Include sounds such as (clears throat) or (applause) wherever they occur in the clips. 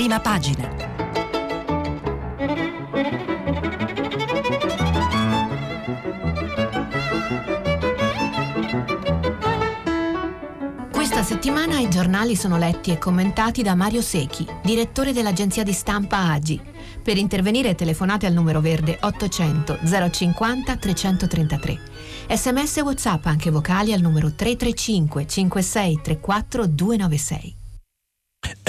prima pagina. Questa settimana i giornali sono letti e commentati da Mario Secchi, direttore dell'agenzia di stampa Agi. Per intervenire telefonate al numero verde 800 050 333. Sms e WhatsApp anche vocali al numero 335 56 34 296.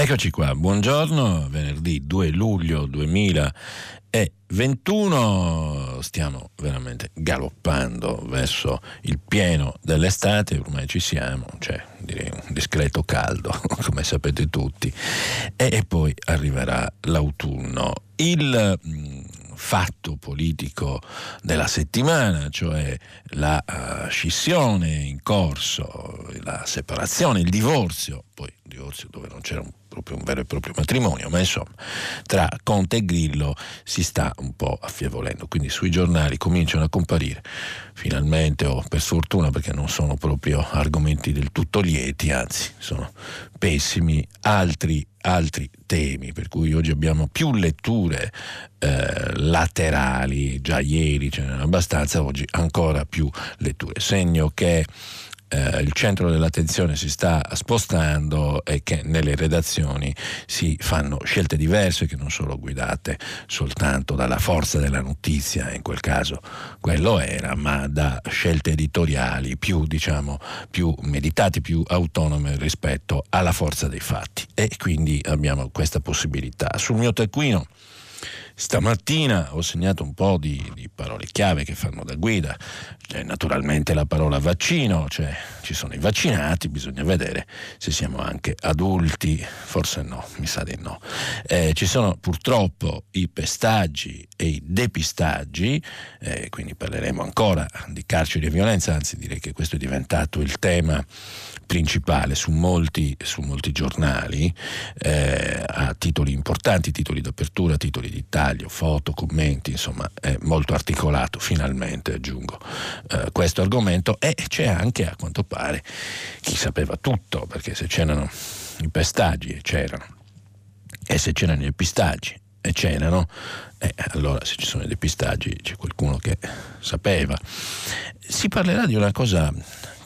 Eccoci qua, buongiorno, venerdì 2 luglio 2021, stiamo veramente galoppando verso il pieno dell'estate, ormai ci siamo, c'è direi un discreto caldo, (laughs) come sapete tutti, e poi arriverà l'autunno. Il mm, fatto politico della settimana, cioè la uh, scissione in corso, la separazione, il divorzio, poi divorzio dove non c'era un, proprio un vero e proprio matrimonio, ma insomma tra Conte e Grillo si sta un po' affievolendo, quindi sui giornali cominciano a comparire. Finalmente o per sfortuna perché non sono proprio argomenti del tutto lieti, anzi sono pessimi, altri altri temi, per cui oggi abbiamo più letture eh, laterali, già ieri ce n'erano abbastanza, oggi ancora più letture, segno che eh, il centro dell'attenzione si sta spostando e che nelle redazioni si fanno scelte diverse che non sono guidate soltanto dalla forza della notizia, in quel caso quello era, ma da scelte editoriali più, diciamo, più meditate, più autonome rispetto alla forza dei fatti. E quindi abbiamo questa possibilità. Sul mio taccuino Stamattina ho segnato un po' di, di parole chiave che fanno da guida, c'è naturalmente la parola vaccino, cioè ci sono i vaccinati, bisogna vedere se siamo anche adulti, forse no, mi sa di no. Eh, ci sono purtroppo i pestaggi e i depistaggi, eh, quindi parleremo ancora di carceri e violenza, anzi direi che questo è diventato il tema principale su molti, su molti giornali, eh, ha titoli importanti, titoli d'apertura, titoli di taglio, foto, commenti, insomma è molto articolato finalmente, aggiungo, eh, questo argomento e c'è anche a quanto pare chi sapeva tutto, perché se c'erano i pestaggi e c'erano, e se c'erano i pistaggi e c'erano, eh, allora se ci sono i depistaggi c'è qualcuno che sapeva. Si parlerà di una cosa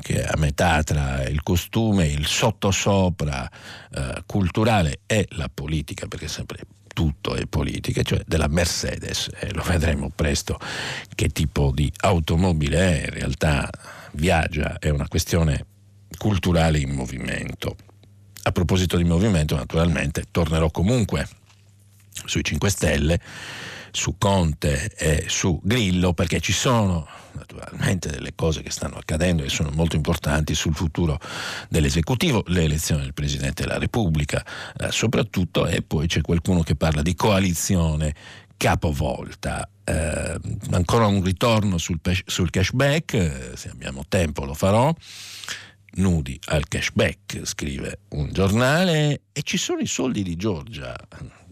che a metà tra il costume, il sottosopra eh, culturale e la politica, perché sempre tutto è politica, cioè della Mercedes, e lo vedremo presto che tipo di automobile è, in realtà viaggia, è una questione culturale in movimento. A proposito di movimento, naturalmente, tornerò comunque sui 5 Stelle su Conte e su Grillo perché ci sono naturalmente delle cose che stanno accadendo e sono molto importanti sul futuro dell'esecutivo, le elezioni del Presidente della Repubblica eh, soprattutto e poi c'è qualcuno che parla di coalizione capovolta. Eh, ancora un ritorno sul, sul cashback, eh, se abbiamo tempo lo farò. Nudi al cashback, scrive un giornale, e ci sono i soldi di Giorgia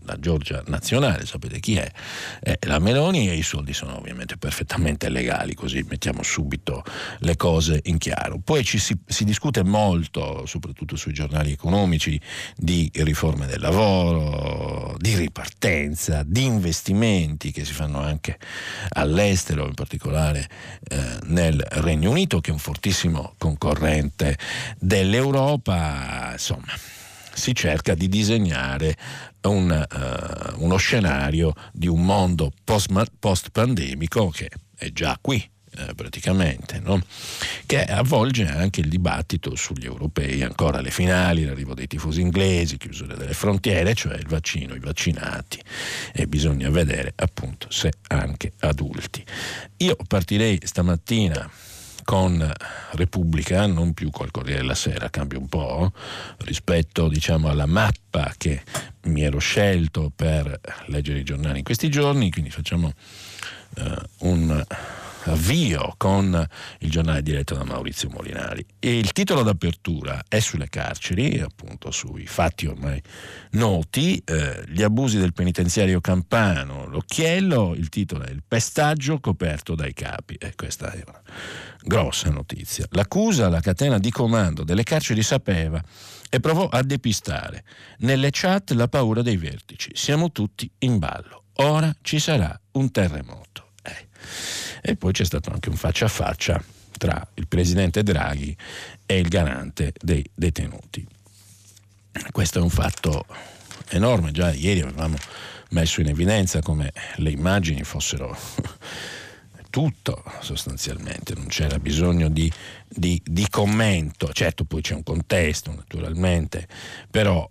la Giorgia nazionale, sapete chi è? è la Meloni e i soldi sono ovviamente perfettamente legali, così mettiamo subito le cose in chiaro. Poi ci si, si discute molto, soprattutto sui giornali economici, di riforme del lavoro, di ripartenza, di investimenti che si fanno anche all'estero, in particolare eh, nel Regno Unito, che è un fortissimo concorrente dell'Europa, insomma si cerca di disegnare un, uh, uno scenario di un mondo post-pandemico che è già qui. Eh, praticamente, no? che avvolge anche il dibattito sugli europei, ancora le finali, l'arrivo dei tifosi inglesi, chiusura delle frontiere, cioè il vaccino, i vaccinati e bisogna vedere appunto se anche adulti. Io partirei stamattina con Repubblica, non più col Corriere della Sera, cambia un po' rispetto diciamo, alla mappa che mi ero scelto per leggere i giornali in questi giorni, quindi facciamo uh, un avvio con il giornale diretto da Maurizio Molinari. E il titolo d'apertura è sulle carceri, appunto sui fatti ormai noti, eh, gli abusi del penitenziario campano, l'occhiello, il titolo è Il pestaggio coperto dai capi. E questa è una grossa notizia. L'accusa, la catena di comando delle carceri sapeva e provò a depistare nelle chat la paura dei vertici. Siamo tutti in ballo. Ora ci sarà un terremoto. Eh. E poi c'è stato anche un faccia a faccia tra il presidente Draghi e il garante dei detenuti. Questo è un fatto enorme, già ieri avevamo messo in evidenza come le immagini fossero tutto sostanzialmente, non c'era bisogno di, di, di, commento, certo poi c'è un contesto naturalmente, però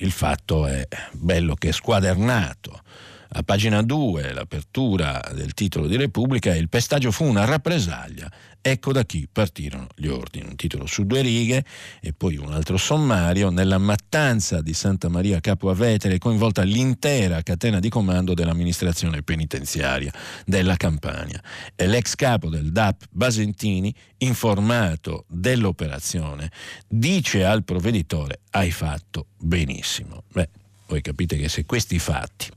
il fatto è bello che è squadernato a pagina 2, l'apertura del titolo di Repubblica, il pestaggio fu una rappresaglia. Ecco da chi partirono gli ordini. Un titolo su due righe e poi un altro sommario. Nella mattanza di Santa Maria Capua Vetere è coinvolta l'intera catena di comando dell'amministrazione penitenziaria della Campania. E l'ex capo del DAP Basentini, informato dell'operazione, dice al provveditore: Hai fatto benissimo. Beh, voi capite che se questi fatti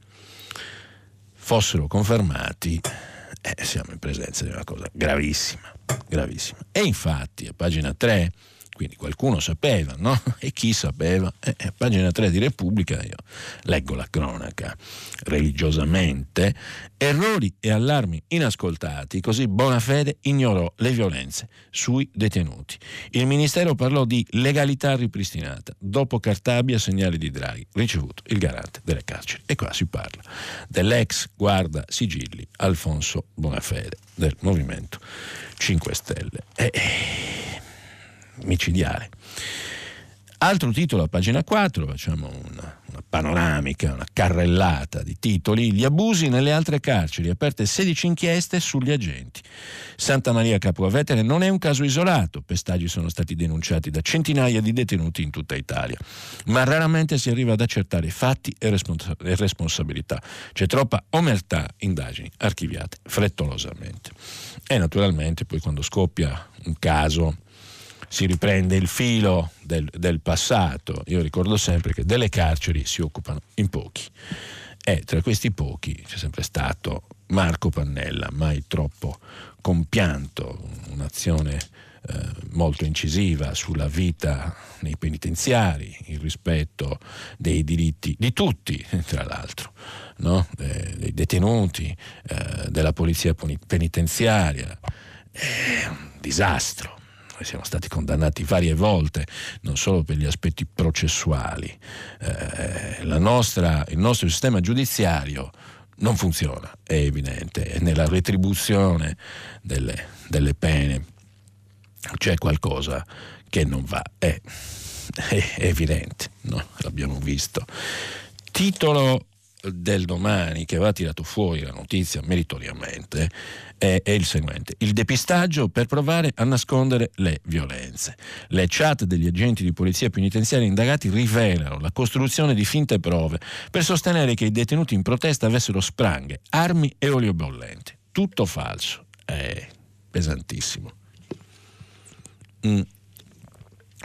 fossero confermati, eh, siamo in presenza di una cosa gravissima, gravissima. E infatti a pagina 3 quindi qualcuno sapeva, no? (laughs) E chi sapeva? Eh, a pagina 3 di Repubblica io leggo la cronaca religiosamente, errori e allarmi inascoltati, così Bonafede ignorò le violenze sui detenuti. Il Ministero parlò di legalità ripristinata, dopo Cartabia segnali di Draghi, ricevuto il garante delle carceri. E qua si parla dell'ex guarda sigilli Alfonso Bonafede del Movimento 5 Stelle. E, micidiale. Altro titolo a pagina 4, facciamo una, una, panoramica, una carrellata di titoli, gli abusi nelle altre carceri, aperte 16 inchieste sugli agenti. Santa Maria Capua Vetere non è un caso isolato, pestaggi sono stati denunciati da centinaia di detenuti in tutta Italia, ma raramente si arriva ad accertare fatti e, responsa- e responsabilità. C'è troppa omertà, indagini archiviate frettolosamente. E naturalmente poi quando scoppia un caso si riprende il filo del, del passato. Io ricordo sempre che delle carceri si occupano in pochi e tra questi pochi c'è sempre stato Marco Pannella, mai troppo compianto, un'azione eh, molto incisiva sulla vita nei penitenziari, il rispetto dei diritti di tutti, tra l'altro, no? De, dei detenuti, eh, della polizia penitenziaria. È un disastro noi siamo stati condannati varie volte, non solo per gli aspetti processuali. Eh, nostra, il nostro sistema giudiziario non funziona, è evidente, e nella retribuzione delle, delle pene c'è qualcosa che non va, è, è evidente, no? l'abbiamo visto. Titolo del domani che aveva tirato fuori la notizia meritoriamente è, è, il seguente. Il depistaggio per provare a nascondere le violenze. Le chat degli agenti di polizia penitenziaria indagati rivelano la costruzione di finte prove per sostenere che i detenuti in protesta avessero spranghe, armi e olio bollente. Tutto falso. È pesantissimo. Mm.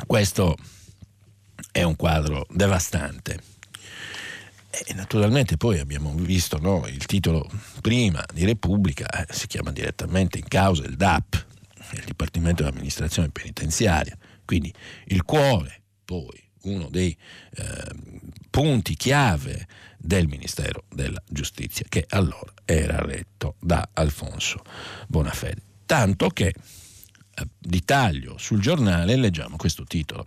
Questo è un quadro devastante e naturalmente poi abbiamo visto no, il titolo prima di Repubblica, eh, si chiama direttamente in causa il DAP, il Dipartimento dell'Amministrazione Penitenziaria, quindi il cuore, poi uno dei eh, punti chiave del Ministero della Giustizia, che allora era retto da Alfonso Bonafede. Tanto che di taglio sul giornale leggiamo questo titolo.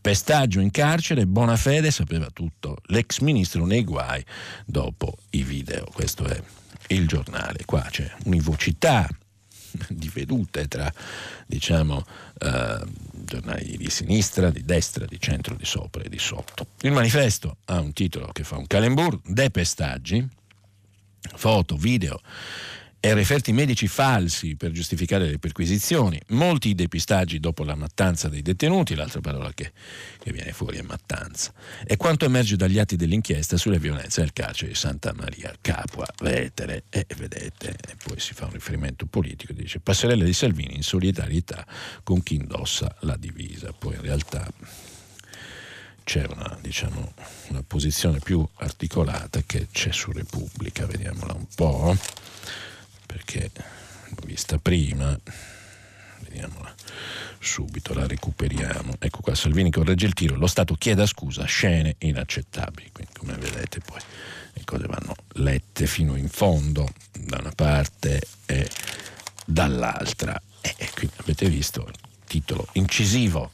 Pestaggio in carcere, Bonafede sapeva tutto, l'ex ministro nei guai dopo i video. Questo è il giornale. Qua c'è univocità di vedute tra diciamo eh, giornali di sinistra, di destra, di centro, di sopra e di sotto. Il manifesto ha un titolo che fa un calembur, depestaggi, foto, video e referti medici falsi per giustificare le perquisizioni, molti depistaggi dopo la mattanza dei detenuti, l'altra parola che, che, viene fuori è mattanza, e quanto emerge dagli atti dell'inchiesta sulle violenze del carcere di Santa Maria Capua Vetere. E vedete, e poi si fa un riferimento politico, dice passerella di Salvini in solidarietà con chi indossa la divisa. Poi in realtà c'è una, diciamo, una posizione più articolata che c'è su Repubblica, vediamola un po' perché l'ho vista prima, vediamola subito, la recuperiamo. Ecco qua, Salvini corregge il tiro, lo Stato chieda scusa, scene inaccettabili. Quindi come vedete poi le cose vanno lette fino in fondo, da una parte e dall'altra. E, e qui avete visto il titolo incisivo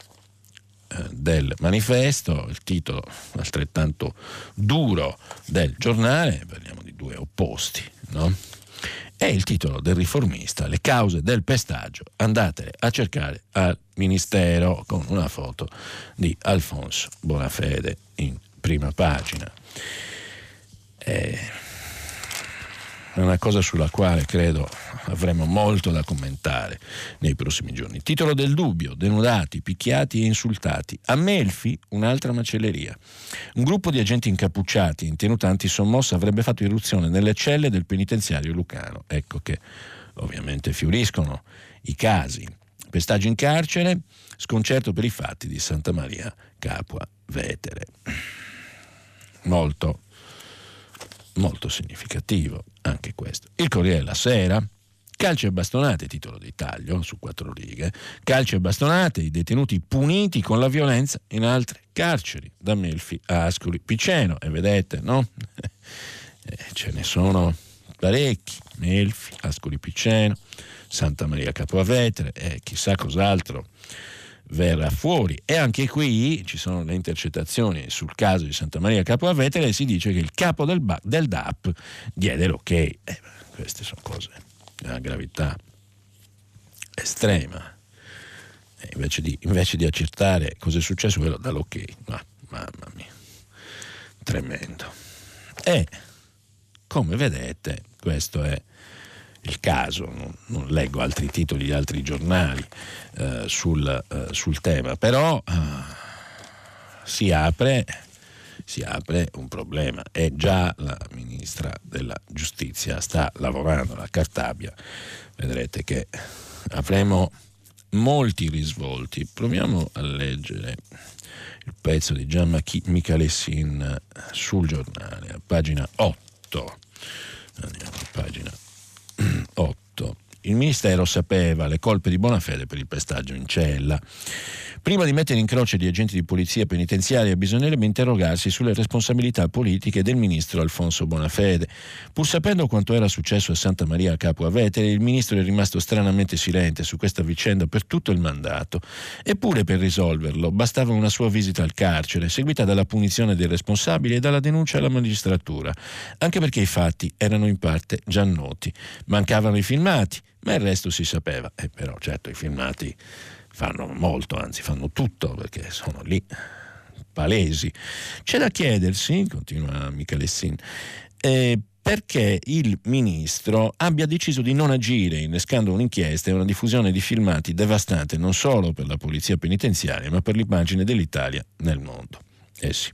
eh, del manifesto, il titolo altrettanto duro del giornale, parliamo di due opposti, no? È il titolo del riformista, le cause del pestaggio, andate a cercare al Ministero con una foto di Alfonso Bonafede in prima pagina. È una cosa sulla quale credo avremo molto da commentare nei prossimi giorni. Titolo del dubbio, denudati, picchiati e insultati. A Melfi un'altra macelleria. Un gruppo di agenti incappucciati in tenuta antisommossa avrebbe fatto irruzione nelle celle del penitenziario lucano. Ecco che ovviamente fioriscono i casi. Pestaggio in carcere, sconcerto per i fatti di Santa Maria Capua Vetere. Molto molto significativo anche questo. Il Corriere della Sera, calcio e bastonate, titolo di taglio su quattro righe, calcio e bastonate, i detenuti puniti con la violenza in altre carceri, da Melfi a Ascoli. Piceno, e vedete, no? (laughs) Eh, ce ne sono parecchi, Melfi, Ascoli Piceno, Santa Maria Capovetere e chissà cos'altro verrà fuori. E anche qui ci sono le intercettazioni sul caso di Santa Maria Capo Avetere e si dice che il capo del, ba- del DAP diede l'ok. Eh, queste sono cose di una gravità estrema. E invece, di, invece di accertare cosa è successo, quello dà l'ok. Ma, mamma mia, tremendo. E come vedete, questo è il caso, non, non, leggo altri titoli di altri giornali eh, sul, eh, sul, tema, però eh, si, apre, si apre un problema e già la ministra della giustizia sta lavorando, la Cartabia, vedrete che avremo molti risvolti. Proviamo a leggere il pezzo di Gian Michalessin sul giornale, a pagina 8. Andiamo a pagina 8. (clears throat) 8. Il Ministero sapeva le colpe di Bonafede per il pestaggio in cella. Prima di mettere in croce gli agenti di polizia penitenziaria bisognerebbe interrogarsi sulle responsabilità politiche del ministro Alfonso Bonafede. Pur sapendo quanto era successo a Santa Maria a Capo Avetere, il ministro è rimasto stranamente silente su questa vicenda per tutto il mandato. Eppure per risolverlo bastava una sua visita al carcere, seguita dalla punizione dei responsabili e dalla denuncia alla magistratura, anche perché i fatti erano in parte già noti. Mancavano i filmati, ma il resto si sapeva. E però certo i filmati fanno molto, anzi fanno tutto perché sono lì palesi. C'è da chiedersi, continua Michelessin, eh, perché il ministro abbia deciso di non agire innescando un'inchiesta e una diffusione di filmati devastante non solo per la polizia penitenziaria ma per l'immagine dell'Italia nel mondo. Eh sì.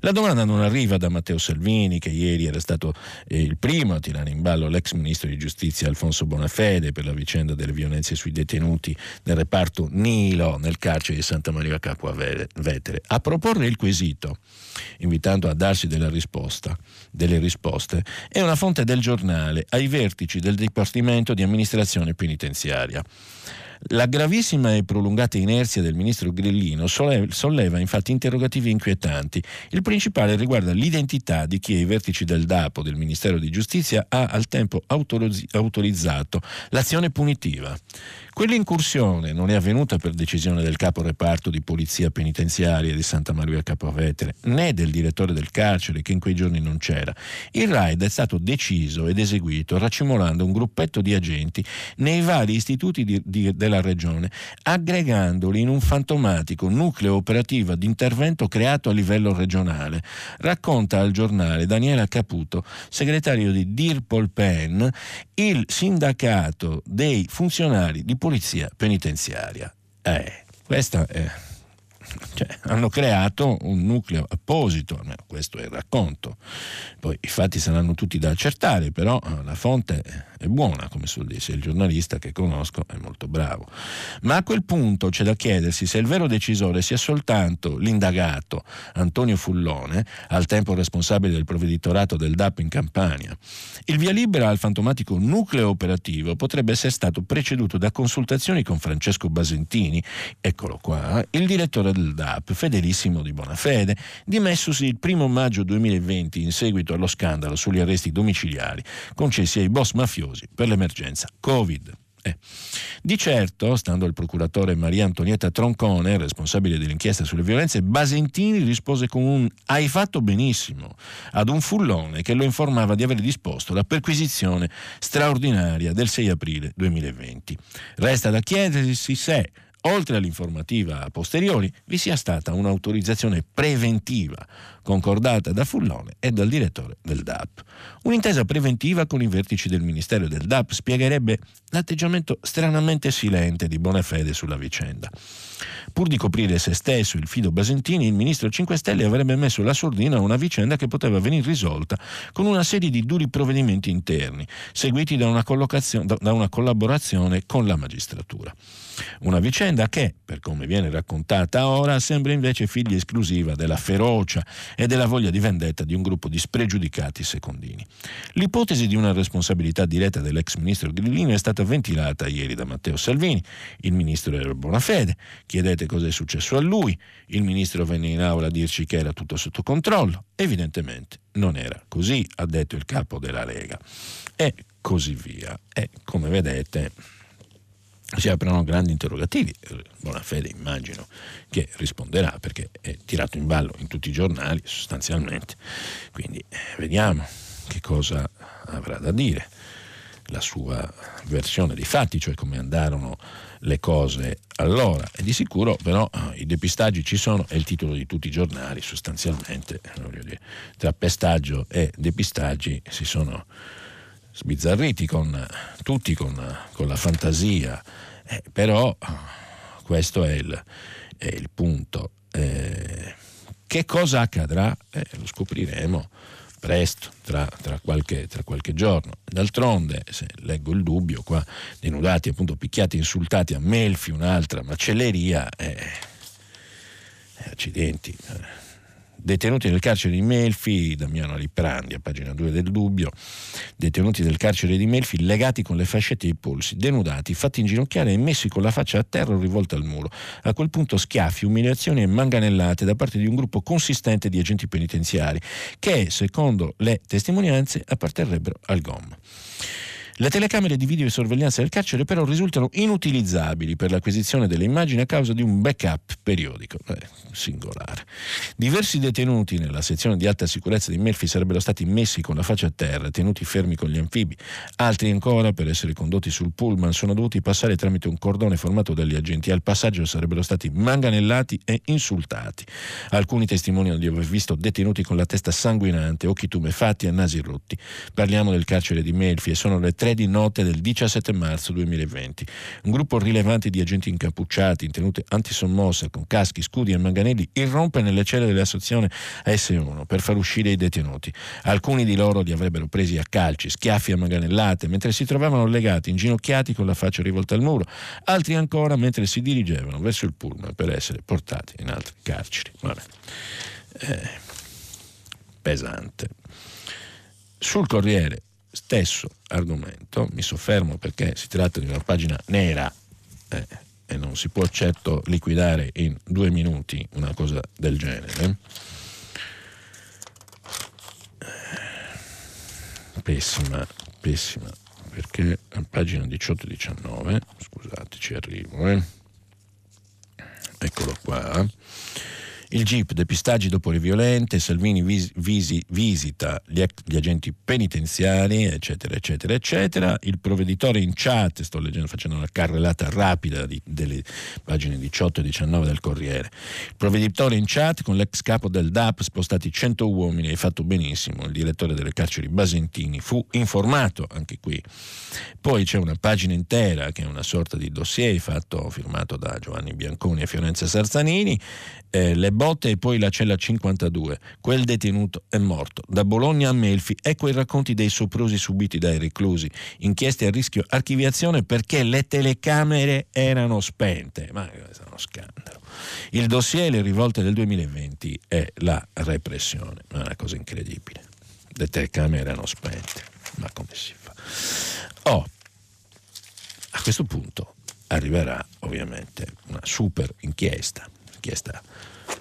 La domanda non arriva da Matteo Salvini, che ieri era stato eh, il primo a tirare in ballo l'ex ministro di giustizia Alfonso Bonafede per la vicenda delle violenze sui detenuti nel reparto Nilo nel carcere di Santa Maria Capua Vetere, a proporre il quesito, invitando a darsi risposta, delle risposte, è una fonte del giornale ai vertici del Dipartimento di amministrazione penitenziaria. La gravissima e prolungata inerzia del ministro Grillino solleva infatti interrogativi inquietanti. Il principale riguarda l'identità di chi ai vertici del DAPO del Ministero di Giustizia ha al tempo autorizzato l'azione punitiva. Quell'incursione non è avvenuta per decisione del capo reparto di polizia penitenziaria di Santa Maria Capovetere, né del direttore del carcere che in quei giorni non c'era. Il raid è stato deciso ed eseguito racimolando un gruppetto di agenti nei vari istituti di, di, della regione, aggregandoli in un fantomatico nucleo operativo di intervento creato a livello regionale. Racconta al giornale Daniela Caputo, segretario di Dirpol Pen, il sindacato dei funzionari di polizia penitenziaria. Eh, questa è, cioè, hanno creato un nucleo apposito, questo è il racconto. Poi i fatti saranno tutti da accertare, però eh, la fonte è buona, come suol dire, il giornalista che conosco è molto bravo. Ma a quel punto c'è da chiedersi se il vero decisore sia soltanto l'indagato Antonio Fullone, al tempo responsabile del provveditorato del DAP in Campania. Il via libera al fantomatico nucleo operativo potrebbe essere stato preceduto da consultazioni con Francesco Basentini, eccolo qua, il direttore del DAP, fedelissimo di Bonafede, dimessosi il primo maggio 2020 in seguito allo scandalo sugli arresti domiciliari concessi ai boss mafiosi per l'emergenza Covid. Eh. Di certo, stando al procuratore Maria Antonietta Troncone, responsabile dell'inchiesta sulle violenze, Basentini rispose con un hai fatto benissimo ad un fullone che lo informava di aver disposto la perquisizione straordinaria del 6 aprile 2020. Resta da chiedersi se oltre all'informativa a posteriori, vi sia stata un'autorizzazione preventiva concordata da Fullone e dal direttore del DAP. Un'intesa preventiva con i vertici del Ministero del DAP spiegherebbe l'atteggiamento stranamente silente di Bonafede sulla vicenda. Pur di coprire se stesso il fido Basentini, il ministro 5 Stelle avrebbe messo la sordina a una vicenda che poteva venire risolta con una serie di duri provvedimenti interni, seguiti da una, da una collaborazione con la magistratura. Una vicenda che, per come viene raccontata ora, sembra invece figlia esclusiva della ferocia e della voglia di vendetta di un gruppo di spregiudicati secondini. L'ipotesi di una responsabilità diretta dell'ex ministro Grillino è stata ventilata ieri da Matteo Salvini. Il ministro era buona fede, chiedete cosa è successo a lui, il ministro venne in aula a dirci che era tutto sotto controllo. Evidentemente non era così, ha detto il capo della Lega. E così via. E come vedete si aprono grandi interrogativi. Bonafede immagino che risponderà perché è tirato in ballo in tutti i giornali sostanzialmente. Quindi eh, vediamo che cosa avrà da dire la sua versione dei fatti, cioè come andarono le cose allora. E di sicuro però eh, i depistaggi ci sono, è il titolo di tutti i giornali sostanzialmente, dire, tra pestaggio e depistaggi si sono sbizzarriti con tutti con, con la fantasia, eh, però questo è il, è il punto. Eh, che cosa accadrà? Eh, lo scopriremo presto, tra, tra, qualche, tra, qualche, giorno. D'altronde, se leggo il dubbio, qua denudati, appunto picchiati, insultati a Melfi, un'altra macelleria, eh, accidenti. Detenuti nel carcere di Melfi, Damiano Liprandi, a pagina 2 del Dubbio, detenuti nel carcere di Melfi legati con le fascette ai polsi, denudati, fatti inginocchiare e messi con la faccia a terra o rivolta al muro. A quel punto schiaffi, umiliazioni e manganellate da parte di un gruppo consistente di agenti penitenziari che, secondo le testimonianze, apparterrebbero al GOM. Le telecamere di video e sorveglianza del carcere però risultano inutilizzabili per l'acquisizione delle immagini a causa di un backup periodico. Eh, singolare. Diversi detenuti nella sezione di alta sicurezza di Melfi sarebbero stati messi con la faccia a terra, tenuti fermi con gli anfibi. Altri ancora, per essere condotti sul pullman, sono dovuti passare tramite un cordone formato dagli agenti. Al passaggio sarebbero stati manganellati e insultati. Alcuni testimoniano di aver visto detenuti con la testa sanguinante, occhi tumefatti e nasi rotti. Parliamo del carcere di Melfi e sono le 3 di notte del 17 marzo 2020. Un gruppo rilevante di agenti incappucciati in tenute antisommossa con caschi, scudi e manganelli irrompe nelle celle della sezione S1 per far uscire i detenuti. Alcuni di loro li avrebbero presi a calci, schiaffi e manganellate mentre si trovavano legati, inginocchiati con la faccia rivolta al muro, altri ancora mentre si dirigevano verso il pullman per essere portati in altre carceri. Vabbè. Eh, pesante. Sul Corriere stesso argomento, mi soffermo perché si tratta di una pagina nera eh, e non si può certo liquidare in due minuti una cosa del genere. Pessima, pessima, perché a pagina 18-19, scusate ci arrivo, eh. eccolo qua il GIP, depistaggi dopo le violente, Salvini vis, visi, visita gli, gli, agenti penitenziari, eccetera, eccetera, eccetera. Il provveditore in chat, sto leggendo, facendo una carrellata rapida di, delle pagine 18 e 19 del Corriere. Il provveditore in chat con l'ex capo del DAP, spostati 100 uomini, hai fatto benissimo. Il direttore delle carceri Basentini fu informato anche qui. Poi c'è una pagina intera che è una sorta di dossier fatto, firmato da Giovanni Bianconi e Fiorenza Sarzanini. Eh, le botte e poi la cella 52. Quel detenuto è morto. Da Bologna a Melfi, ecco i racconti dei soprusi subiti dai reclusi, inchieste a rischio archiviazione perché le telecamere erano spente. Ma questo è uno scandalo. Il dossier Le rivolte del 2020 è la repressione, è una cosa incredibile. Le telecamere erano spente, ma come si fa? Oh, a questo punto arriverà ovviamente una super inchiesta, inchiesta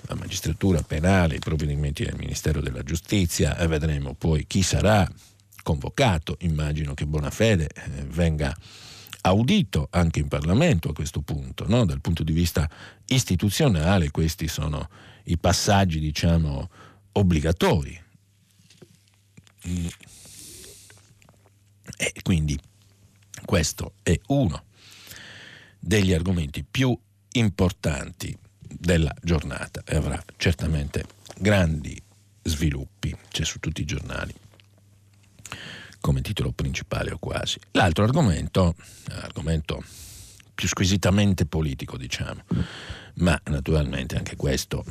la magistratura penale, i provvedimenti del Ministero della Giustizia e vedremo poi chi sarà convocato. Immagino che Bonafede eh, venga audito anche in Parlamento a questo punto, no? dal punto di vista istituzionale questi sono i passaggi diciamo obbligatori. E quindi questo è uno degli argomenti più importanti della giornata e avrà certamente grandi sviluppi, c'è su tutti i giornali come titolo principale o quasi. L'altro argomento, argomento più squisitamente politico diciamo, ma naturalmente anche questo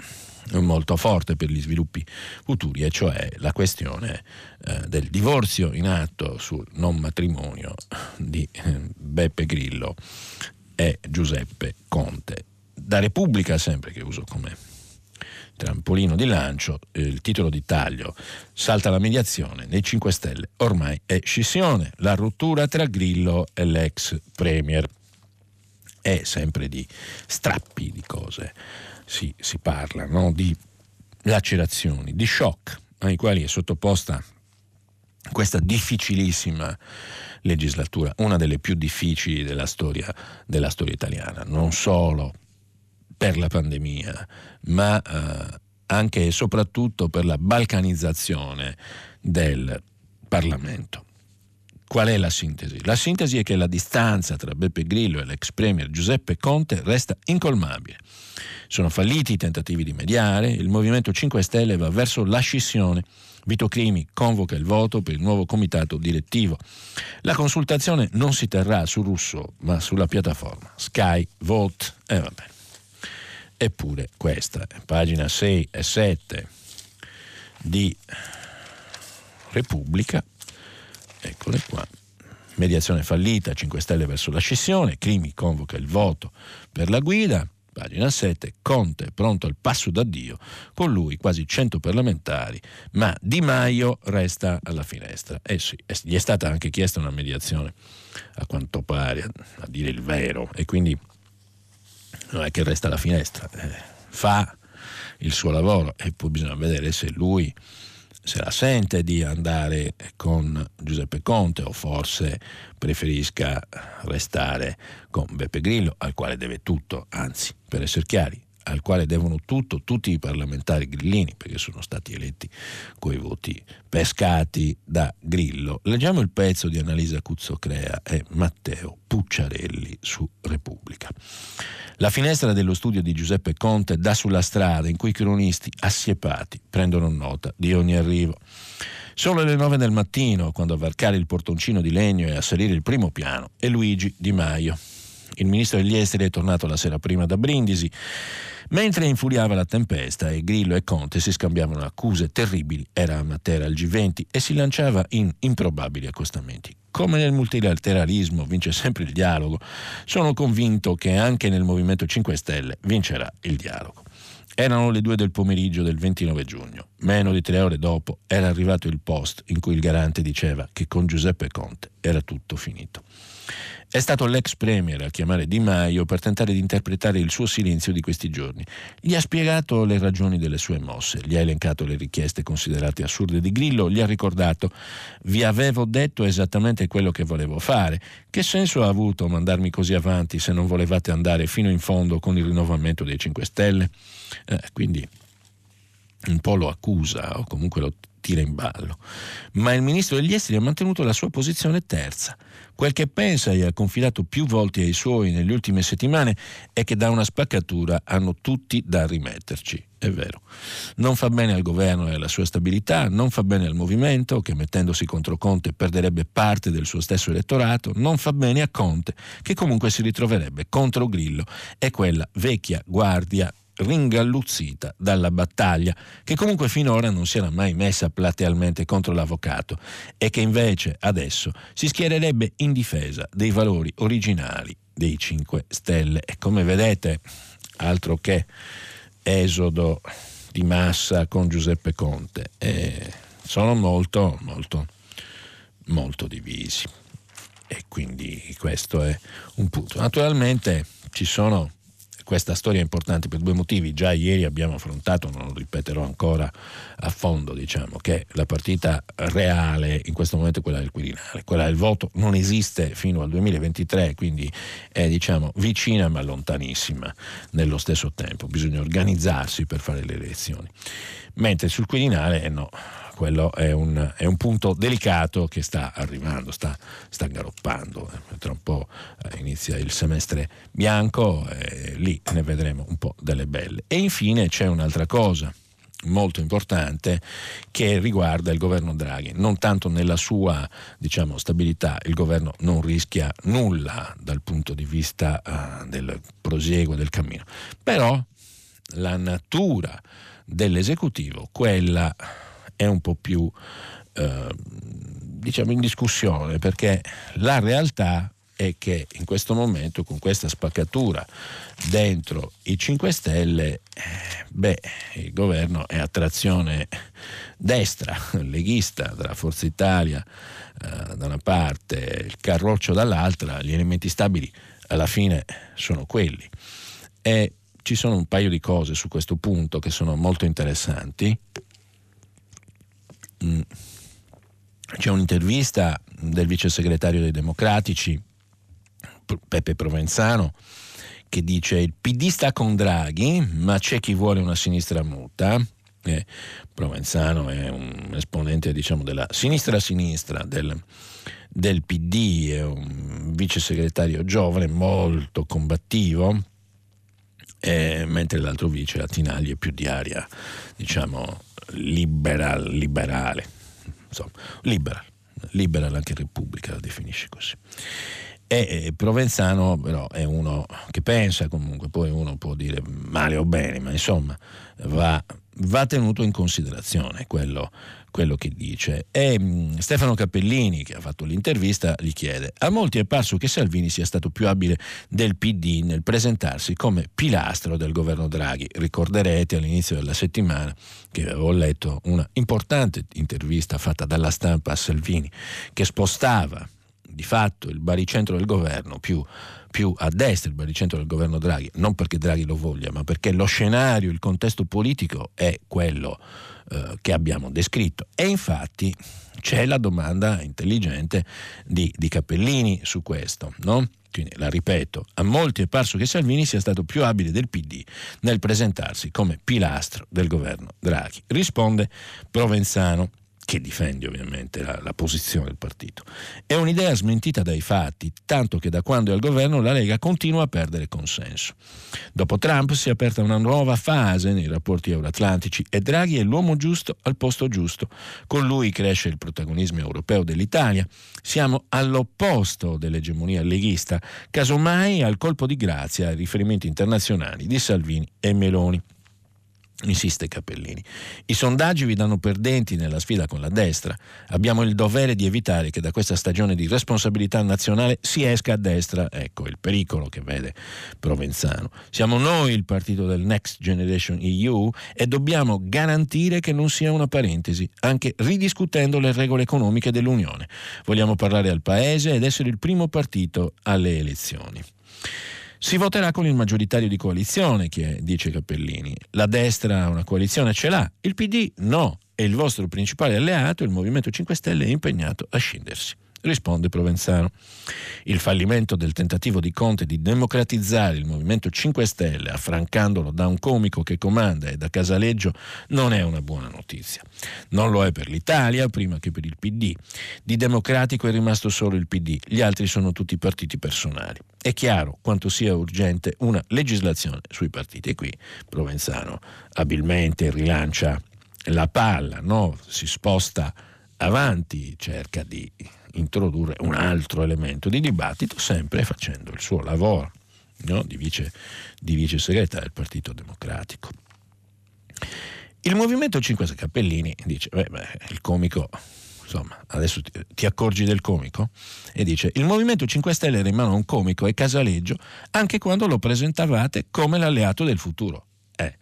molto forte per gli sviluppi futuri, e cioè la questione eh, del divorzio in atto sul non matrimonio di eh, Beppe Grillo e Giuseppe Conte. Da Repubblica, sempre che uso come trampolino di lancio, il titolo di taglio salta la mediazione nei 5 Stelle, ormai è scissione, la rottura tra Grillo e l'ex Premier. È sempre di strappi di cose si, si parla, no? di lacerazioni, di shock ai quali è sottoposta questa difficilissima legislatura, una delle più difficili della storia, della storia italiana, non solo per la pandemia, ma eh, anche e soprattutto per la balcanizzazione del Parlamento. Qual è la sintesi? La sintesi è che la distanza tra Beppe Grillo e l'ex premier Giuseppe Conte resta incolmabile. Sono falliti i tentativi di mediare, il Movimento 5 Stelle va verso la scissione Vito Crimi convoca il voto per il nuovo comitato direttivo. La consultazione non si terrà su Russo, ma sulla piattaforma Sky Vote. E eh, vabbè. Eppure questa, pagina 6 e 7 di Repubblica, eccole qua. Mediazione fallita, 5 Stelle verso la scissione, Crimi convoca il voto per la guida, Pagina 7, Conte pronto al passo d'addio, con lui quasi 100 parlamentari, ma Di Maio resta alla finestra. Eh sì, gli è stata anche chiesta una mediazione, a quanto pare, a dire il vero, e quindi non è che resta alla finestra, eh, fa il suo lavoro e poi bisogna vedere se lui se la sente di andare con Giuseppe Conte o forse preferisca restare con Beppe Grillo, al quale deve tutto, anzi, per essere chiari, al quale devono tutto tutti i parlamentari grillini, perché sono stati eletti coi voti pescati da Grillo. Leggiamo il pezzo di Annalisa Cuzzocrea e Matteo Pucciarelli su Repubblica. La finestra dello studio di Giuseppe Conte dà sulla strada in cui i cronisti assiepati prendono nota di ogni arrivo. Solo le nove del mattino, quando a varcare il portoncino di legno e a salire il primo piano, è Luigi Di Maio. Il ministro degli esteri è tornato la sera prima da Brindisi. Mentre infuriava la tempesta e Grillo e Conte si scambiavano accuse terribili, era a Matera al G20 e si lanciava in improbabili accostamenti come nel multilateralismo vince sempre il dialogo, sono convinto che anche nel Movimento 5 Stelle vincerà il dialogo. Erano le due del pomeriggio del 29 giugno. Meno di tre ore dopo era arrivato il post in cui il garante diceva che con Giuseppe Conte era tutto finito. È stato l'ex premier a chiamare Di Maio per tentare di interpretare il suo silenzio di questi giorni. Gli ha spiegato le ragioni delle sue mosse, gli ha elencato le richieste considerate assurde di Grillo, gli ha ricordato vi avevo detto esattamente quello che volevo fare. Che senso ha avuto mandarmi così avanti se non volevate andare fino in fondo con il rinnovamento dei 5 Stelle? Eh, quindi un po' lo accusa o comunque lo tira in ballo. Ma il ministro degli esteri ha mantenuto la sua posizione terza. Quel che pensa e ha confidato più volte ai suoi nelle ultime settimane è che da una spaccatura hanno tutti da rimetterci. È vero. Non fa bene al governo e alla sua stabilità, non fa bene al movimento che mettendosi contro Conte perderebbe parte del suo stesso elettorato, non fa bene a Conte che comunque si ritroverebbe contro Grillo e quella vecchia guardia ringalluzzita dalla battaglia, che comunque finora non si era mai messa platealmente contro l'avvocato e che invece adesso si schiererebbe in difesa dei valori originali dei 5 Stelle. E come vedete, altro che esodo di massa con Giuseppe Conte, eh, sono molto, molto, molto divisi. E quindi questo è un punto. Naturalmente ci sono questa storia è importante per due motivi. Già ieri abbiamo affrontato, non lo ripeterò ancora a fondo, diciamo, che la partita reale in questo momento è quella del Quirinale. Quella del voto non esiste fino al 2023, quindi è diciamo, vicina ma lontanissima nello stesso tempo. Bisogna organizzarsi per fare le elezioni. Mentre sul Quirinale eh no, quello è un, è un, punto delicato che sta arrivando, sta, sta galoppando. Tra un po' eh, inizia il semestre bianco e lì ne vedremo un po' delle belle. E infine c'è un'altra cosa molto importante che riguarda il governo Draghi. Non tanto nella sua diciamo, stabilità, il governo non rischia nulla dal punto di vista uh, del prosieguo del cammino, però la natura dell'esecutivo, quella è un po' più eh, diciamo in discussione perché la realtà è che in questo momento con questa spaccatura dentro i 5 Stelle, eh, beh, il governo è a trazione destra, (laughs) leghista, tra Forza Italia eh, da una parte, il Carroccio dall'altra, gli elementi stabili alla fine sono quelli. E ci sono un paio di cose su questo punto che sono molto interessanti. Mm. c'è un'intervista del vice segretario dei Democratici, Peppe Provenzano, che dice il PD sta con Draghi, ma c'è chi vuole una sinistra muta. Eh, Provenzano è un esponente diciamo, della sinistra-sinistra del, del PD, è un vice segretario giovane, molto combattivo, eh, mentre l'altro vice, la Tinagli, è più di aria, diciamo, liberal, liberale, insomma, liberal, liberal anche Repubblica la definisce così. E Provenzano però è uno che pensa comunque, poi uno può dire male o bene, ma insomma va, va tenuto in considerazione quello, quello che dice. E mh, Stefano Cappellini, che ha fatto l'intervista, gli chiede: A molti è parso che Salvini sia stato più abile del PD nel presentarsi come pilastro del governo Draghi. Ricorderete all'inizio della settimana che avevo letto una importante intervista fatta dalla stampa a Salvini, che spostava di fatto il baricentro del governo più, più, a destra, il baricentro del governo Draghi, non perché Draghi lo voglia, ma perché lo scenario, il contesto politico è quello eh, che abbiamo descritto. E infatti c'è la domanda intelligente di, di Cappellini su questo, no? Quindi la ripeto, a molti è parso che Salvini sia stato più abile del PD nel presentarsi come pilastro del governo Draghi. Risponde Provenzano che difende ovviamente la, la, posizione del partito. È un'idea smentita dai fatti, tanto che da quando è al governo la Lega continua a perdere consenso. Dopo Trump si è aperta una nuova fase nei rapporti euroatlantici e Draghi è l'uomo giusto al posto giusto. Con lui cresce il protagonismo europeo dell'Italia. Siamo all'opposto dell'egemonia leghista, casomai al colpo di grazia ai riferimenti internazionali di Salvini e Meloni insiste Cappellini. I sondaggi vi danno perdenti nella sfida con la destra. Abbiamo il dovere di evitare che da questa stagione di responsabilità nazionale si esca a destra. Ecco il pericolo che vede Provenzano. Siamo noi il partito del Next Generation EU e dobbiamo garantire che non sia una parentesi, anche ridiscutendo le regole economiche dell'Unione. Vogliamo parlare al Paese ed essere il primo partito alle elezioni. Si voterà con il maggioritario di coalizione, dice Cappellini. La destra una coalizione ce l'ha, il PD no. E il vostro principale alleato, il Movimento 5 Stelle, è impegnato a scindersi risponde Provenzano. Il fallimento del tentativo di Conte di democratizzare il Movimento 5 Stelle, affrancandolo da un comico che comanda e da Casaleggio, non è una buona notizia. Non lo è per l'Italia, prima che per il PD. Di democratico è rimasto solo il PD, gli altri sono tutti partiti personali. È chiaro quanto sia urgente una legislazione sui partiti. E qui Provenzano abilmente rilancia la palla, no? si sposta avanti, cerca di introdurre un altro elemento di dibattito, sempre facendo il suo lavoro. no? di, vice, di vice segretario del Partito Democratico. Il Movimento 5 Cappellini dice, beh, beh, il comico insomma, adesso ti, ti, accorgi del comico? E dice: Il Movimento 5 Stelle a un comico e casaleggio anche quando lo presentavate come l'alleato del futuro. Eh.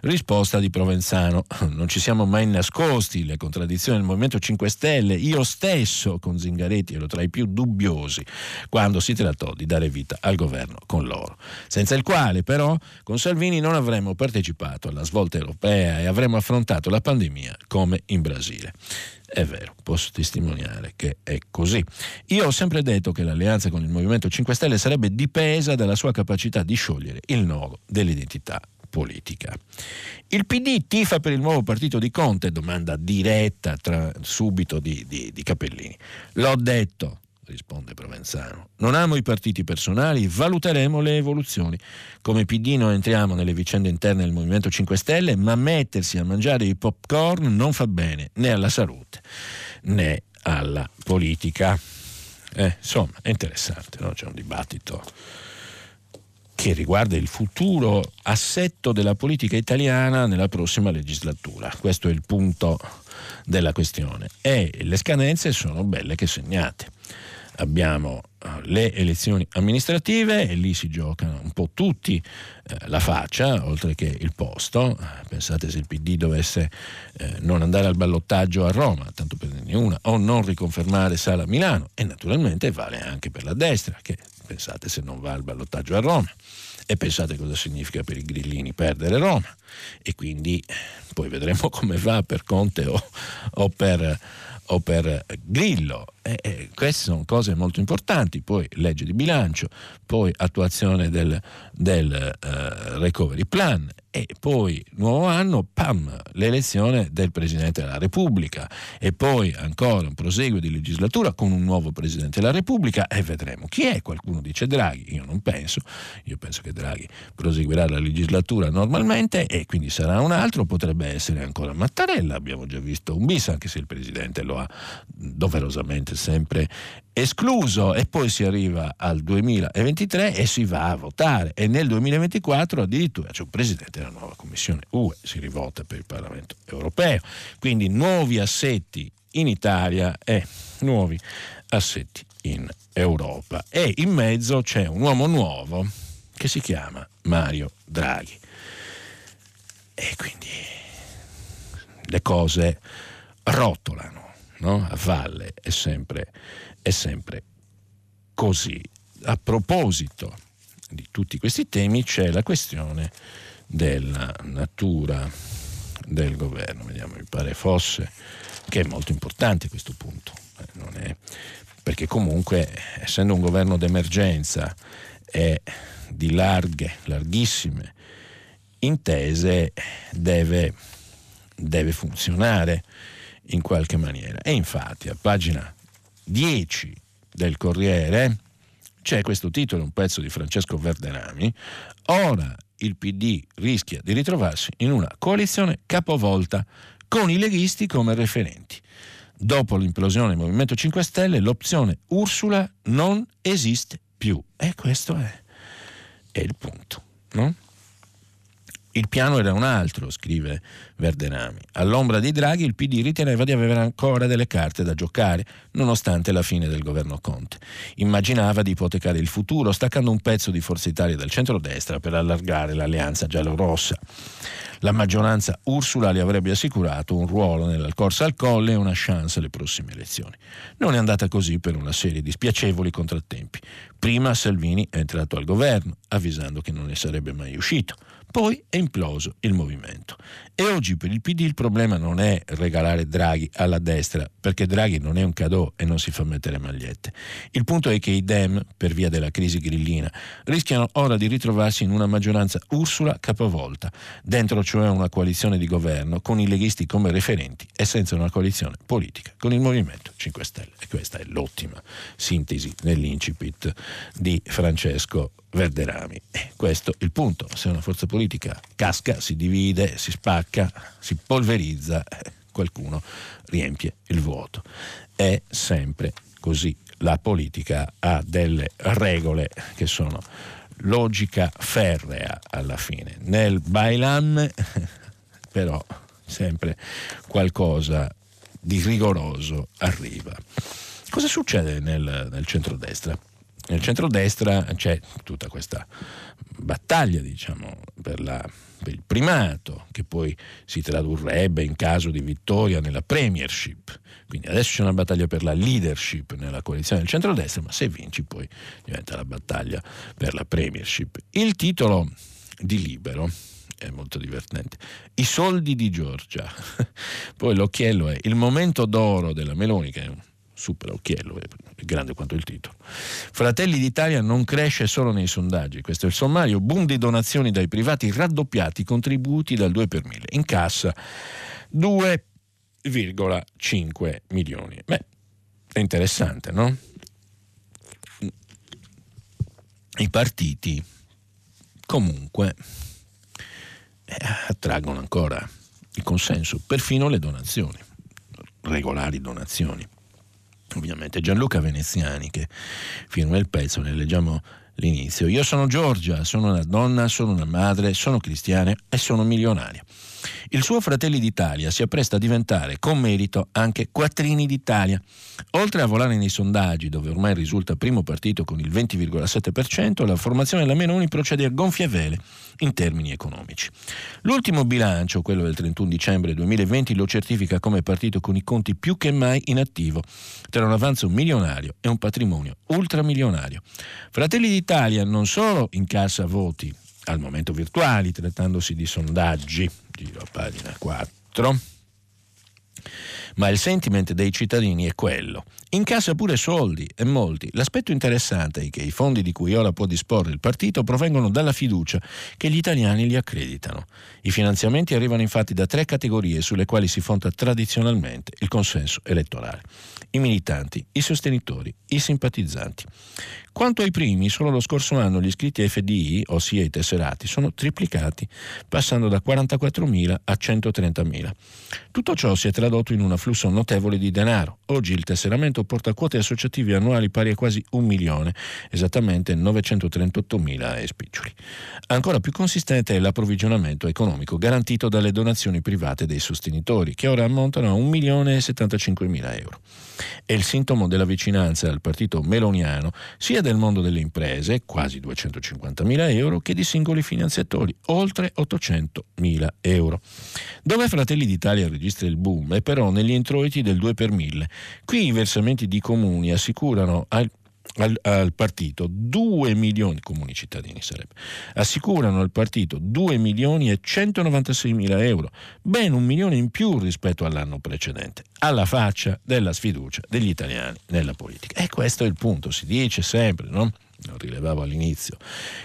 Risposta di Provenzano. (laughs) Non ci siamo mai nascosti le contraddizioni del Movimento 5 Stelle. Io stesso con Zingaretti ero tra i più dubbiosi quando si trattò di dare vita al governo con loro. Senza il quale però con Salvini non avremmo partecipato alla svolta europea e avremmo affrontato la pandemia come in Brasile. È vero, posso testimoniare che è così. Io ho sempre detto che l'alleanza con il Movimento 5 Stelle sarebbe dipesa dalla sua capacità di sciogliere il nodo dell'identità politica. Il PD tifa per il nuovo partito di Conte? Domanda diretta tra, subito di, di, di Capellini. L'ho detto, risponde Provenzano. Non amo i partiti personali, valuteremo le evoluzioni. Come PD non entriamo nelle vicende interne del Movimento 5 Stelle, ma mettersi a mangiare i popcorn non fa bene né alla salute né alla politica. Eh, insomma, è interessante, no? c'è un dibattito che riguarda il futuro assetto della politica italiana nella prossima legislatura. Questo è il punto della questione. E le scadenze sono belle che segnate. Abbiamo eh, le elezioni amministrative e lì si giocano un po' tutti eh, la faccia oltre che il posto. Pensate se il PD dovesse eh, non andare al ballottaggio a Roma, tanto per dirne una, o non riconfermare Sala a Milano e naturalmente vale anche per la destra che pensate se non va al ballottaggio a Roma. E pensate cosa significa per i grillini perdere Roma. E quindi poi vedremo (laughs) come va per Conte o, o per o per Grillo. Eh, eh, queste sono cose molto importanti, poi legge di bilancio, poi attuazione del, del uh, recovery plan e poi nuovo anno, pam, l'elezione del Presidente della Repubblica e poi ancora un proseguo di legislatura con un nuovo Presidente della Repubblica e vedremo chi è. Qualcuno dice Draghi, io non penso, io penso che Draghi proseguirà la legislatura normalmente e quindi sarà un altro, potrebbe essere ancora Mattarella, abbiamo già visto un bis anche se il Presidente lo ha doverosamente sempre escluso. E poi si arriva al 2023 e si va a votare. E nel 2024 addirittura c'è un presidente della nuova commissione UE, si rivota per il Parlamento europeo, quindi nuovi assetti in Italia e nuovi assetti in Europa. E in mezzo c'è un uomo nuovo che si chiama Mario Draghi. E quindi le cose rotolano no? a valle è sempre è sempre così. A proposito di tutti questi temi c'è la questione della natura del governo, vediamo, mi pare fosse, che è molto importante questo punto, eh, è, perché comunque essendo un governo d'emergenza e di larghe, larghissime intese, deve, deve funzionare in qualche maniera. E infatti a pagina 10 del Corriere c'è questo titolo, un pezzo di Francesco Verderami, ora il PD rischia di ritrovarsi in una coalizione capovolta con i leghisti come referenti. Dopo l'implosione del Movimento 5 Stelle l'opzione Ursula non esiste più e questo è, è il punto. No? Il piano era un altro, scrive Verdenami. All'ombra di Draghi il PD riteneva di avere ancora delle carte da giocare, nonostante la fine del governo Conte. Immaginava di ipotecare il futuro, staccando un pezzo di Forza Italia dal centrodestra per allargare l'alleanza giallorossa. La maggioranza Ursula le avrebbe assicurato un ruolo nella corsa al colle e una chance alle prossime elezioni. Non è andata così per una serie di spiacevoli contrattempi. Prima Salvini è entrato al governo, avvisando che non ne sarebbe mai uscito. Poi è imploso il movimento. E oggi per il PD il problema non è regalare Draghi alla destra, perché Draghi non è un cadeau e non si fa mettere magliette. Il punto è che i Dem, per via della crisi grillina, rischiano ora di ritrovarsi in una maggioranza Ursula capovolta, dentro cioè una coalizione di governo con i leghisti come referenti e senza una coalizione politica con il Movimento 5 Stelle. E questa è l'ottima sintesi nell'incipit di Francesco Verderami. E questo è il punto. Se una forza politica casca, si divide, si spacca, si polverizza, eh, qualcuno riempie il vuoto. È sempre così. La politica ha delle regole che sono logica ferrea alla fine. Nel Bailam (laughs) però sempre qualcosa di rigoroso arriva. Cosa succede nel, nel centrodestra? Nel centrodestra c'è tutta questa battaglia, diciamo, per, la, per, il primato, che poi si tradurrebbe in caso di vittoria nella premiership. Quindi adesso c'è una battaglia per la leadership nella coalizione del centrodestra, ma se vinci poi diventa la battaglia per la premiership. Il titolo di Libero è molto divertente. I soldi di Giorgia. (laughs) Poi l'occhiello è il momento d'oro della Meloni, che è un super occhiello, è grande quanto il titolo. Fratelli d'Italia non cresce solo nei sondaggi, questo è il sommario, boom di donazioni dai privati raddoppiati, contributi dal 2 per 1000, in cassa 2,5 milioni. Beh, è interessante, no? I partiti comunque eh, attraggono ancora il consenso, perfino le donazioni, regolari donazioni. Ovviamente Gianluca Veneziani che firma il pezzo, ne leggiamo l'inizio. Io sono Giorgia, sono una donna, sono una madre, sono cristiana e sono milionaria. Il suo Fratelli d'Italia si appresta a diventare, con merito, anche Quattrini d'Italia. Oltre a volare nei sondaggi, dove ormai risulta primo partito con il 20,7%, la formazione della Meloni procede a gonfie vele in termini economici. L'ultimo bilancio, quello del 31 dicembre 2020, lo certifica come partito con i conti più che mai in attivo, tra un avanzo milionario e un patrimonio ultramilionario. Fratelli d'Italia non solo incassa voti, al momento virtuali, trattandosi di sondaggi, giro a pagina 4, ma il sentiment dei cittadini è quello. Incassa pure soldi, e molti. L'aspetto interessante è che i fondi di cui ora può disporre il partito provengono dalla fiducia che gli italiani gli accreditano. I finanziamenti arrivano infatti da tre categorie sulle quali si fonda tradizionalmente il consenso elettorale. I militanti, i sostenitori, i simpatizzanti. Quanto ai primi, solo lo scorso anno gli iscritti FDI, ossia i tesserati, sono triplicati, passando da 44.000 a 130.000. Tutto ciò si è tradotto in un afflusso notevole di denaro. Oggi il tesseramento porta quote associative annuali pari a quasi un milione, esattamente 938.000 e spiccioli. Ancora più consistente è l'approvvigionamento economico garantito dalle donazioni private dei sostenitori, che ora ammontano a 1.075.000 euro. È il sintomo della vicinanza al partito meloniano sia del mondo delle imprese, quasi 250.000 euro, che di singoli finanziatori, oltre 800.000 euro. Dove Fratelli d'Italia registra il boom è però negli introiti del 2 per 1000. Qui i versamenti di comuni assicurano al al, al, partito 2 milioni, comuni cittadini sarebbe, assicurano al partito 2 milioni e 196 mila euro, ben un milione in più rispetto all'anno precedente, alla faccia della sfiducia degli italiani nella politica. E questo è il punto, si dice sempre, no? Lo rilevavo all'inizio,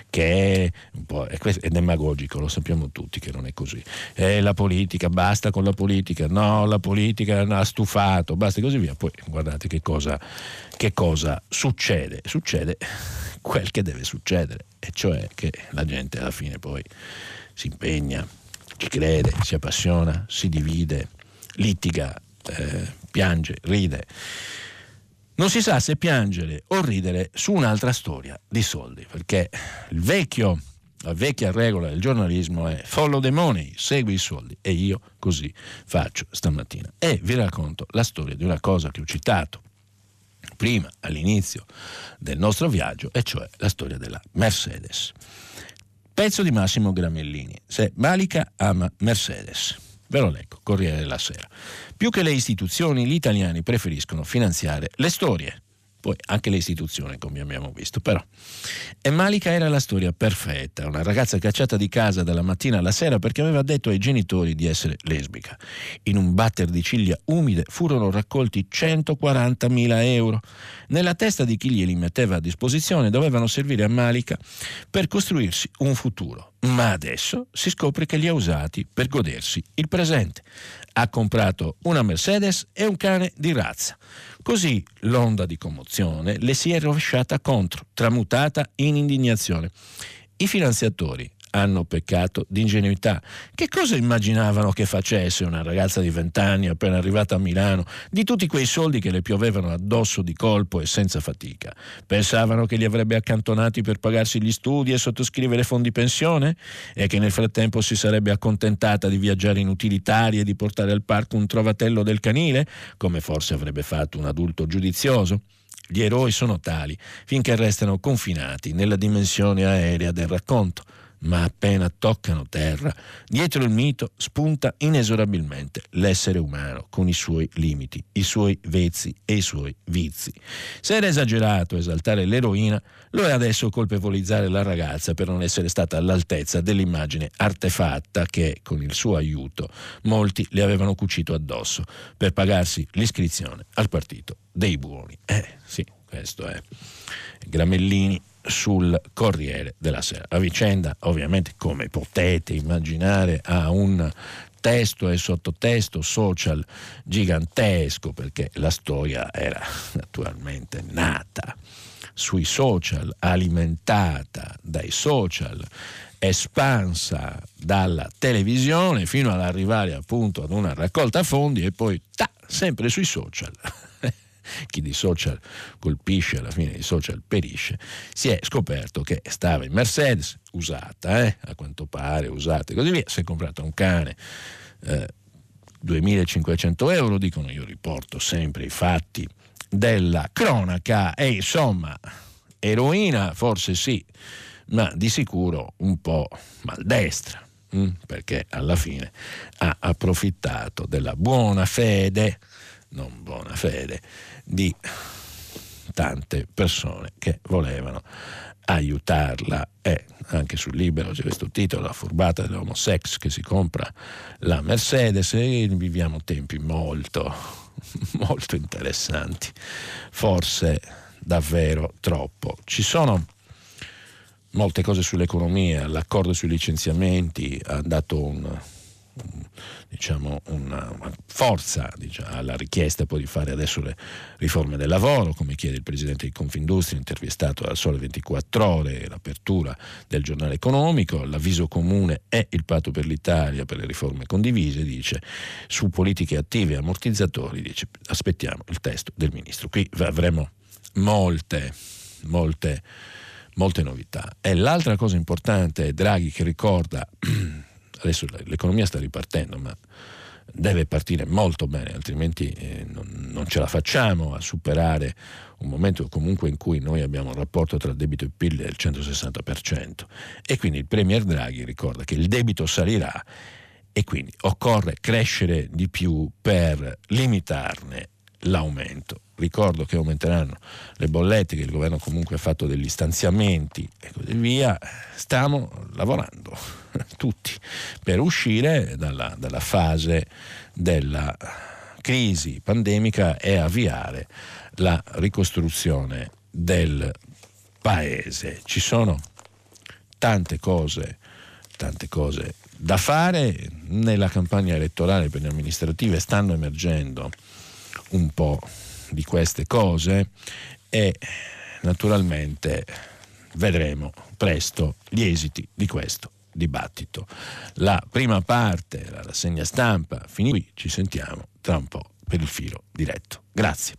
che è, è, è demagogico, lo sappiamo tutti che non è così. È la politica, basta con la politica, no, la politica ha stufato, basta e così via. Poi guardate che cosa che cosa succede? Succede (laughs) quel che deve succedere, e cioè che la gente alla fine poi si impegna, ci crede, si appassiona, si divide, litiga, eh, piange, ride. Non si sa se piangere o ridere su un'altra storia di soldi, perché il vecchio, la vecchia regola del giornalismo è follow the money, segui i soldi e io così faccio stamattina. E vi racconto la storia di una cosa che ho citato prima all'inizio del nostro viaggio, e cioè la storia della Mercedes. Pezzo di Massimo Gramellini. Se Malika ama Mercedes. Ve lo leggo, Corriere della Sera. Più che le istituzioni, gli italiani preferiscono finanziare le storie poi anche le istituzioni come abbiamo visto però. E Malika era la storia perfetta, una ragazza cacciata di casa dalla mattina alla sera perché aveva detto ai genitori di essere lesbica. In un batter di ciglia umide furono raccolti 140.000 euro. Nella testa di chi glieli metteva a disposizione dovevano servire a Malika per costruirsi un futuro. Ma adesso si scopre che li ha usati per godersi il presente. Ha comprato una Mercedes e un cane di razza. Così l'onda di commozione le si è rovesciata contro, tramutata in indignazione. I finanziatori hanno peccato di ingenuità. Che cosa immaginavano che facesse una ragazza di vent'anni appena arrivata a Milano di tutti quei soldi che le piovevano addosso di colpo e senza fatica? Pensavano che li avrebbe accantonati per pagarsi gli studi e sottoscrivere fondi pensione? E che nel frattempo si sarebbe accontentata di viaggiare in utilitari e di portare al parco un trovatello del canile, come forse avrebbe fatto un adulto giudizioso? Gli eroi sono tali finché restano confinati nella dimensione aerea del racconto ma appena toccano terra, dietro il mito spunta inesorabilmente l'essere umano con i suoi limiti, i suoi vezzi e i suoi vizi. Se era esagerato esaltare l'eroina, lo è adesso colpevolizzare la ragazza per non essere stata all'altezza dell'immagine artefatta che, con il suo aiuto, molti le avevano cucito addosso per pagarsi l'iscrizione al partito dei buoni. Eh sì, questo è. Gramellini sul Corriere della Sera. La vicenda, ovviamente, come potete immaginare, ha un testo e sottotesto social gigantesco perché la storia era naturalmente nata sui social, alimentata dai social, espansa dalla televisione fino ad arrivare appunto ad una raccolta fondi e poi ta, sempre sui social chi di social colpisce alla fine di social perisce, si è scoperto che stava in Mercedes, usata, eh, a quanto pare usata e così via, si è comprato un cane. Eh, 2500 euro, dicono io riporto sempre i fatti della cronaca e insomma eroina forse sì, ma di sicuro un po' maldestra, hm? perché alla fine ha approfittato della buona fede, non buona fede, di tante persone che volevano aiutarla. E anche sul libero c'è questo titolo La furbata dell'homosex che si compra la Mercedes e viviamo tempi molto (laughs) molto interessanti. Forse davvero troppo. Ci sono molte cose sull'economia l'accordo sui licenziamenti ha dato un diciamo, una, forza diciamo, alla richiesta poi di fare adesso le riforme del lavoro, come chiede il presidente di Confindustria, intervistato al Sole 24 Ore, l'apertura del giornale economico, l'avviso comune è il patto per l'Italia per le riforme condivise, dice, su politiche attive e ammortizzatori, dice, aspettiamo il testo del ministro. Qui avremo molte, molte, molte novità. E l'altra cosa importante è Draghi che ricorda (clears throat) adesso l'economia sta ripartendo, ma deve partire molto bene, altrimenti eh, non, non, ce la facciamo a superare un momento comunque in cui noi abbiamo un rapporto tra debito e PIL del 160%. E quindi il Premier Draghi ricorda che il debito salirà e quindi occorre crescere di più per limitarne l'aumento. Ricordo che aumenteranno le bollette, che il governo comunque ha fatto degli stanziamenti e così via. Stiamo lavorando (laughs) tutti per uscire dalla, dalla fase della crisi pandemica e avviare la ricostruzione del paese. Ci sono tante cose, tante cose da fare. Nella campagna elettorale per le amministrative stanno emergendo un po' di queste cose e naturalmente vedremo presto gli esiti di questo dibattito. La prima parte, la rassegna stampa, finì qui, ci sentiamo tra un po' per il filo diretto. Grazie.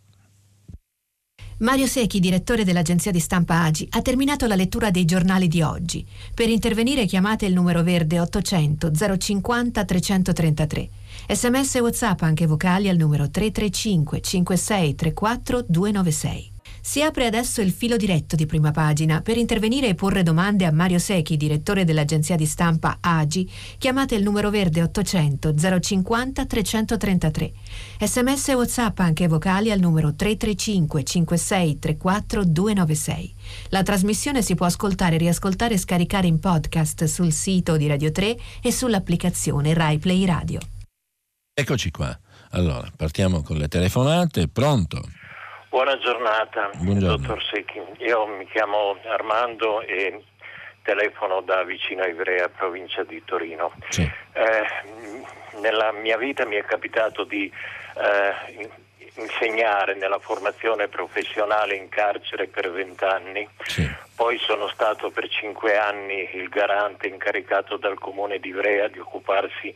Mario Secchi, direttore dell'agenzia di stampa Agi, ha terminato la lettura dei giornali di oggi. Per intervenire chiamate il numero verde 800 050 333. Sms e WhatsApp anche vocali al numero 335 5634 296. Si apre adesso il filo diretto di prima pagina. Per intervenire e porre domande a Mario Secchi, direttore dell'agenzia di stampa AGI, chiamate il numero verde 800 050 333. Sms e WhatsApp anche vocali al numero 335 5634 296. La trasmissione si può ascoltare, riascoltare e scaricare in podcast sul sito di Radio 3 e sull'applicazione Rai Play Radio. Eccoci qua. Allora, partiamo con le telefonate. Pronto? Buona giornata, Buongiorno. dottor Secchi. Io mi chiamo Armando e telefono da vicino a Ivrea, provincia di Torino. Sì. Eh, nella mia vita mi è capitato di eh, insegnare nella formazione professionale in carcere per vent'anni. Sì. poi sono stato per cinque anni il garante incaricato dal Comune di Ivrea di occuparsi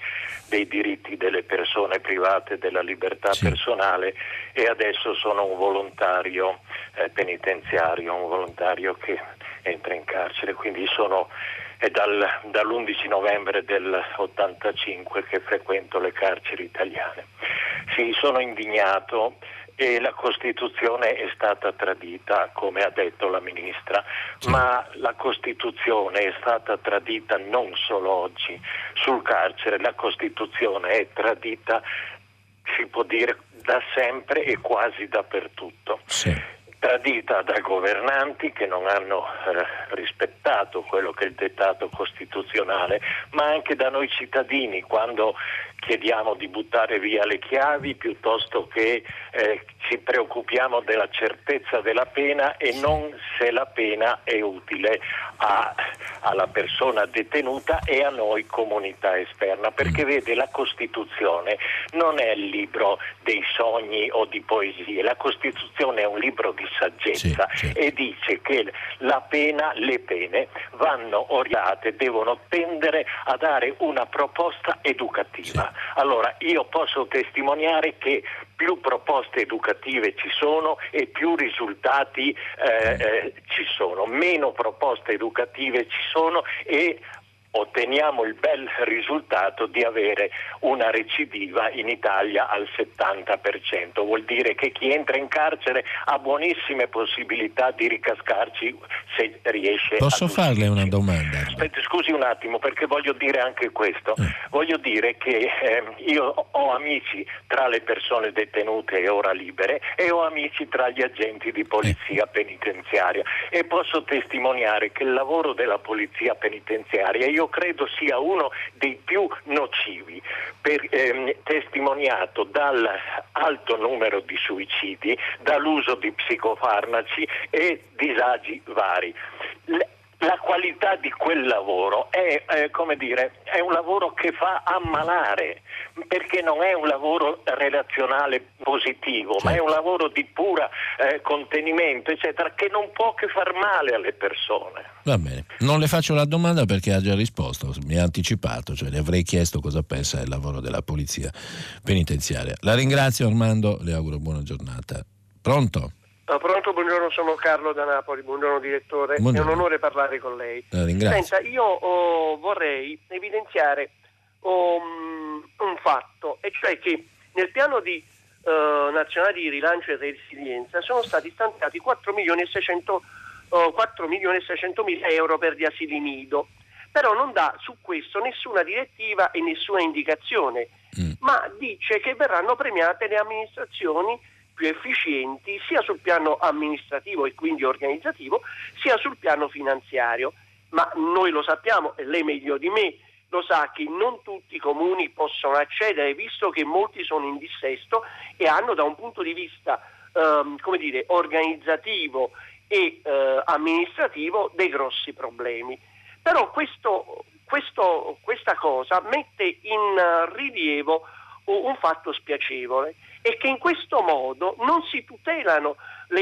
dei diritti delle persone private, della libertà sì. personale e adesso sono un volontario eh, penitenziario, un volontario che entra in carcere, quindi sono è dal, dall'11 novembre del 85 che frequento le carceri italiane. Sì, sono indignato e la Costituzione è stata tradita, come ha detto la Ministra, ma la Costituzione è stata tradita non solo oggi sul carcere, la Costituzione è tradita, si può dire, da sempre e quasi dappertutto. Sì tradita dai governanti che non hanno eh, rispettato quello che è il dettato costituzionale, ma anche da noi cittadini quando chiediamo di buttare via le chiavi piuttosto che eh, ci preoccupiamo della certezza della pena e non se la pena è utile a, alla persona detenuta e a noi comunità esterna, perché vede la Costituzione non è il libro dei sogni o di poesie, la Costituzione è un libro di saggezza sì, sì. e dice che la pena, le pene vanno orientate, devono tendere a dare una proposta educativa. Sì. Allora io posso testimoniare che più proposte educative ci sono e più risultati eh, eh, ci sono, meno proposte educative ci sono e otteniamo il bel risultato di avere una recidiva in Italia al 70%. Vuol dire che chi entra in carcere ha buonissime possibilità di ricascarci se riesce Posso farle una domanda? Aspetta, scusi un attimo perché voglio dire anche questo. Eh. Voglio dire che eh, io ho amici tra le persone detenute e ora libere e ho amici tra gli agenti di polizia eh. penitenziaria e posso testimoniare che il lavoro della polizia penitenziaria io io credo sia uno dei più nocivi, per, ehm, testimoniato dal alto numero di suicidi, dall'uso di psicofarmaci e disagi vari. La qualità di quel lavoro è, eh, dire, è, un lavoro che fa ammalare, perché non è un lavoro relazionale positivo, certo. ma è un lavoro di pura eh, contenimento, eccetera, che non può che far male alle persone. Va bene, non le faccio la domanda perché ha già risposto, mi ha anticipato, cioè le avrei chiesto cosa pensa del lavoro della polizia penitenziaria. La ringrazio Armando, le auguro buona giornata. Pronto? Uh, pronto, buongiorno, sono Carlo da Napoli, buongiorno direttore, buongiorno. è un onore parlare con lei. Eh, Senta, io oh, vorrei evidenziare oh, un fatto, e cioè che nel piano di, uh, nazionale di rilancio e resilienza sono stati stanziati 4 milioni e 600, uh, 4 milioni e 600 mila euro per gli asili nido, però non dà su questo nessuna direttiva e nessuna indicazione, mm. ma dice che verranno premiate le amministrazioni più efficienti sia sul piano amministrativo e quindi organizzativo, sia sul piano finanziario. Ma noi lo sappiamo, e lei meglio di me lo sa, che non tutti i comuni possono accedere, visto che molti sono in dissesto e hanno da un punto di vista ehm, dire, organizzativo e eh, amministrativo dei grossi problemi. Però questo, questo, questa cosa mette in rilievo un fatto spiacevole è che in questo modo non si tutelano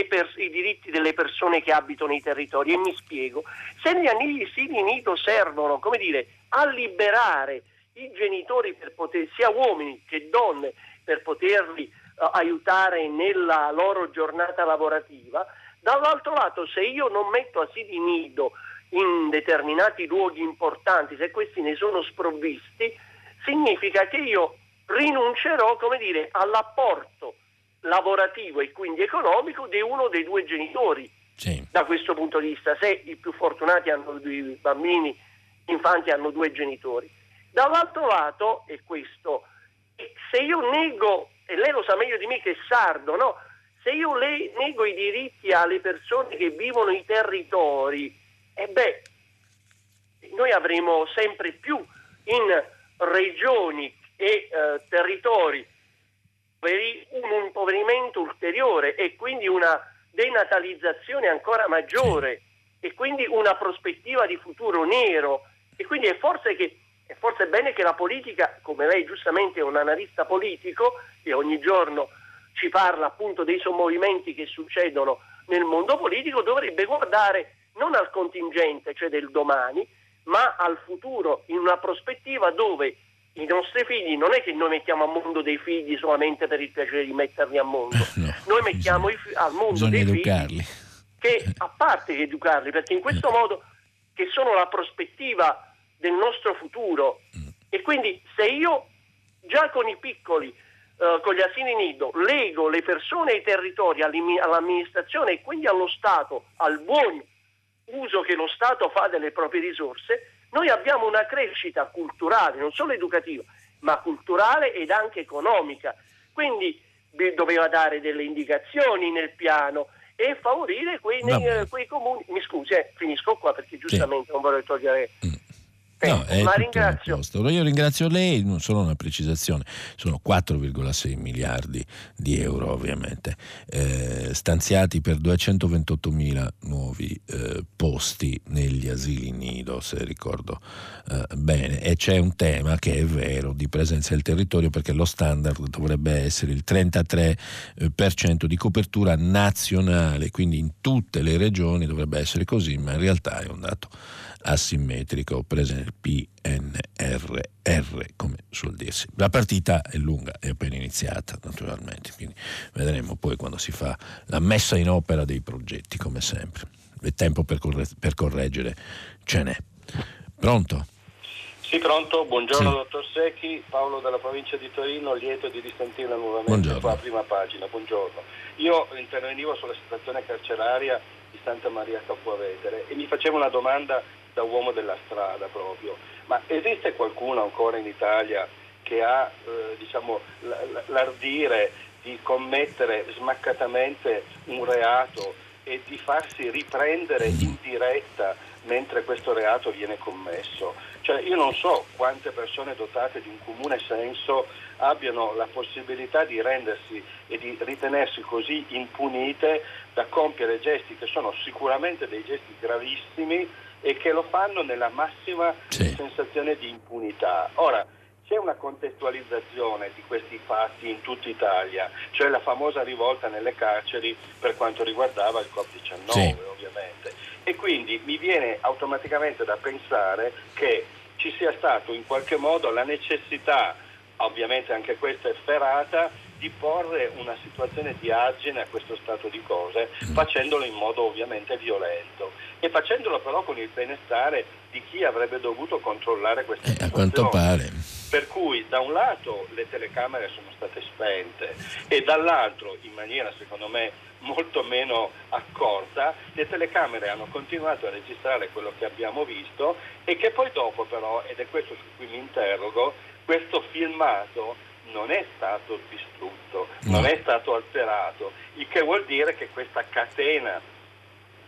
pers- i diritti delle persone che abitano i territori. E mi spiego, se gli asili nido servono, come dire, a liberare i genitori poter, sia uomini che donne, per poterli uh, aiutare nella loro giornata lavorativa, dall'altro lato se io non metto asili nido in determinati luoghi importanti, se questi ne sono sprovvisti, significa che io rinuncerò come dire, all'apporto lavorativo e quindi economico di uno dei due genitori. Sì. Da questo punto di vista, se i più fortunati hanno due bambini, infanti hanno due genitori. Dall'altro lato, e questo, se io nego, e lei lo sa meglio di me che è sardo, no? se io le, nego i diritti alle persone che vivono i territori, e beh, noi avremo sempre più in regioni e eh, territori un impoverimento ulteriore e quindi una denatalizzazione ancora maggiore e quindi una prospettiva di futuro nero. E quindi è forse, che, è forse bene che la politica, come lei giustamente è un analista politico e ogni giorno ci parla appunto dei sommovimenti che succedono nel mondo politico, dovrebbe guardare non al contingente, cioè del domani, ma al futuro, in una prospettiva dove i nostri figli non è che noi mettiamo al mondo dei figli solamente per il piacere di metterli al mondo, no, noi mettiamo bisogna, al mondo dei educarli. figli che a parte che educarli, perché in questo modo che sono la prospettiva del nostro futuro mm. e quindi se io già con i piccoli uh, con gli asili nido lego le persone e i territori all'amministrazione e quindi allo Stato, al buon uso che lo Stato fa delle proprie risorse, noi abbiamo una crescita culturale, non solo educativa, ma culturale ed anche economica. Quindi doveva dare delle indicazioni nel piano e favorire quei, nei, quei comuni. Mi scusi, eh, finisco qua perché giustamente sì. non vorrei togliere. Mm No, ma ringrazio. Io ringrazio lei, non solo una precisazione, sono 4,6 miliardi di euro ovviamente, eh, stanziati per 228 mila nuovi eh, posti negli asili nido, se ricordo eh, bene, e c'è un tema che è vero di presenza del territorio perché lo standard dovrebbe essere il 33% di copertura nazionale, quindi in tutte le regioni dovrebbe essere così, ma in realtà è un dato asimmetrico presente PNRR come suol dirsi. La partita è lunga, è appena iniziata naturalmente, quindi vedremo poi quando si fa la messa in opera dei progetti come sempre. Il tempo per, corre- per correggere ce n'è. Pronto? Sì, pronto, buongiorno sì. dottor Secchi, Paolo della provincia di Torino, lieto di risentirla nuovamente qua a prima pagina, buongiorno. Io intervenivo sulla situazione carceraria di Santa Maria Capuavetere e mi facevo una domanda da uomo della strada proprio, ma esiste qualcuno ancora in Italia che ha eh, diciamo, l'ardire di commettere smaccatamente un reato e di farsi riprendere in diretta mentre questo reato viene commesso? Cioè, io non so quante persone dotate di un comune senso abbiano la possibilità di rendersi e di ritenersi così impunite da compiere gesti che sono sicuramente dei gesti gravissimi e che lo fanno nella massima sì. sensazione di impunità. Ora, c'è una contestualizzazione di questi fatti in tutta Italia, cioè la famosa rivolta nelle carceri per quanto riguardava il Covid-19 sì. ovviamente. E quindi mi viene automaticamente da pensare che ci sia stato in qualche modo la necessità, ovviamente anche questa efferata, di porre una situazione di argine a questo stato di cose, facendolo in modo ovviamente violento e facendolo però con il benestare di chi avrebbe dovuto controllare questa eh, situazione. A quanto pare. Per cui da un lato le telecamere sono state spente e dall'altro, in maniera secondo me molto meno accorta, le telecamere hanno continuato a registrare quello che abbiamo visto e che poi dopo però, ed è questo su cui mi interrogo, questo filmato non è stato distrutto, no. non è stato alterato, il che vuol dire che questa catena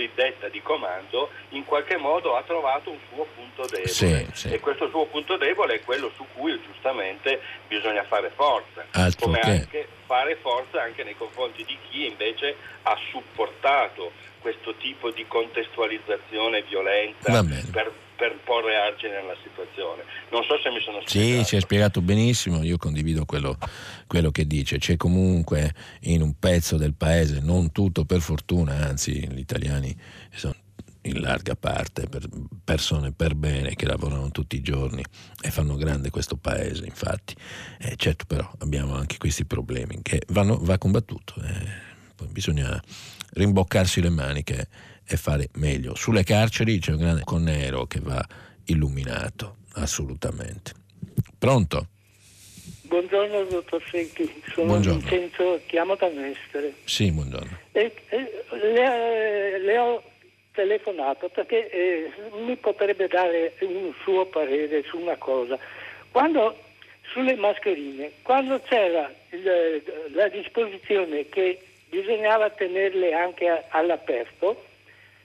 cosiddetta di comando in qualche modo ha trovato un suo punto debole sì, sì. e questo suo punto debole è quello su cui giustamente bisogna fare forza, Altro come che... anche fare forza anche nei confronti di chi invece ha supportato questo tipo di contestualizzazione violenta per per porre argine alla situazione. Non so se mi sono spiegato. Sì, ci hai spiegato benissimo, io condivido quello, quello, che dice. C'è comunque in un pezzo del paese, non tutto per fortuna, anzi gli italiani sono in larga parte per persone per bene che lavorano tutti i giorni e fanno grande questo paese, infatti. Eh, certo però abbiamo anche questi problemi che vanno, va combattuto. Eh, bisogna rimboccarsi le maniche e fare meglio. Sulle carceri c'è un grande Conero che va illuminato, assolutamente. Pronto? Buongiorno dottor Secchi, sono buongiorno. Vincenzo, chiamo da Mestre. Sì, buongiorno. E, e, le, le, ho telefonato perché eh, mi potrebbe dare un suo parere su una cosa. Quando sulle mascherine, quando c'era il, la disposizione che bisognava tenerle anche all'aperto,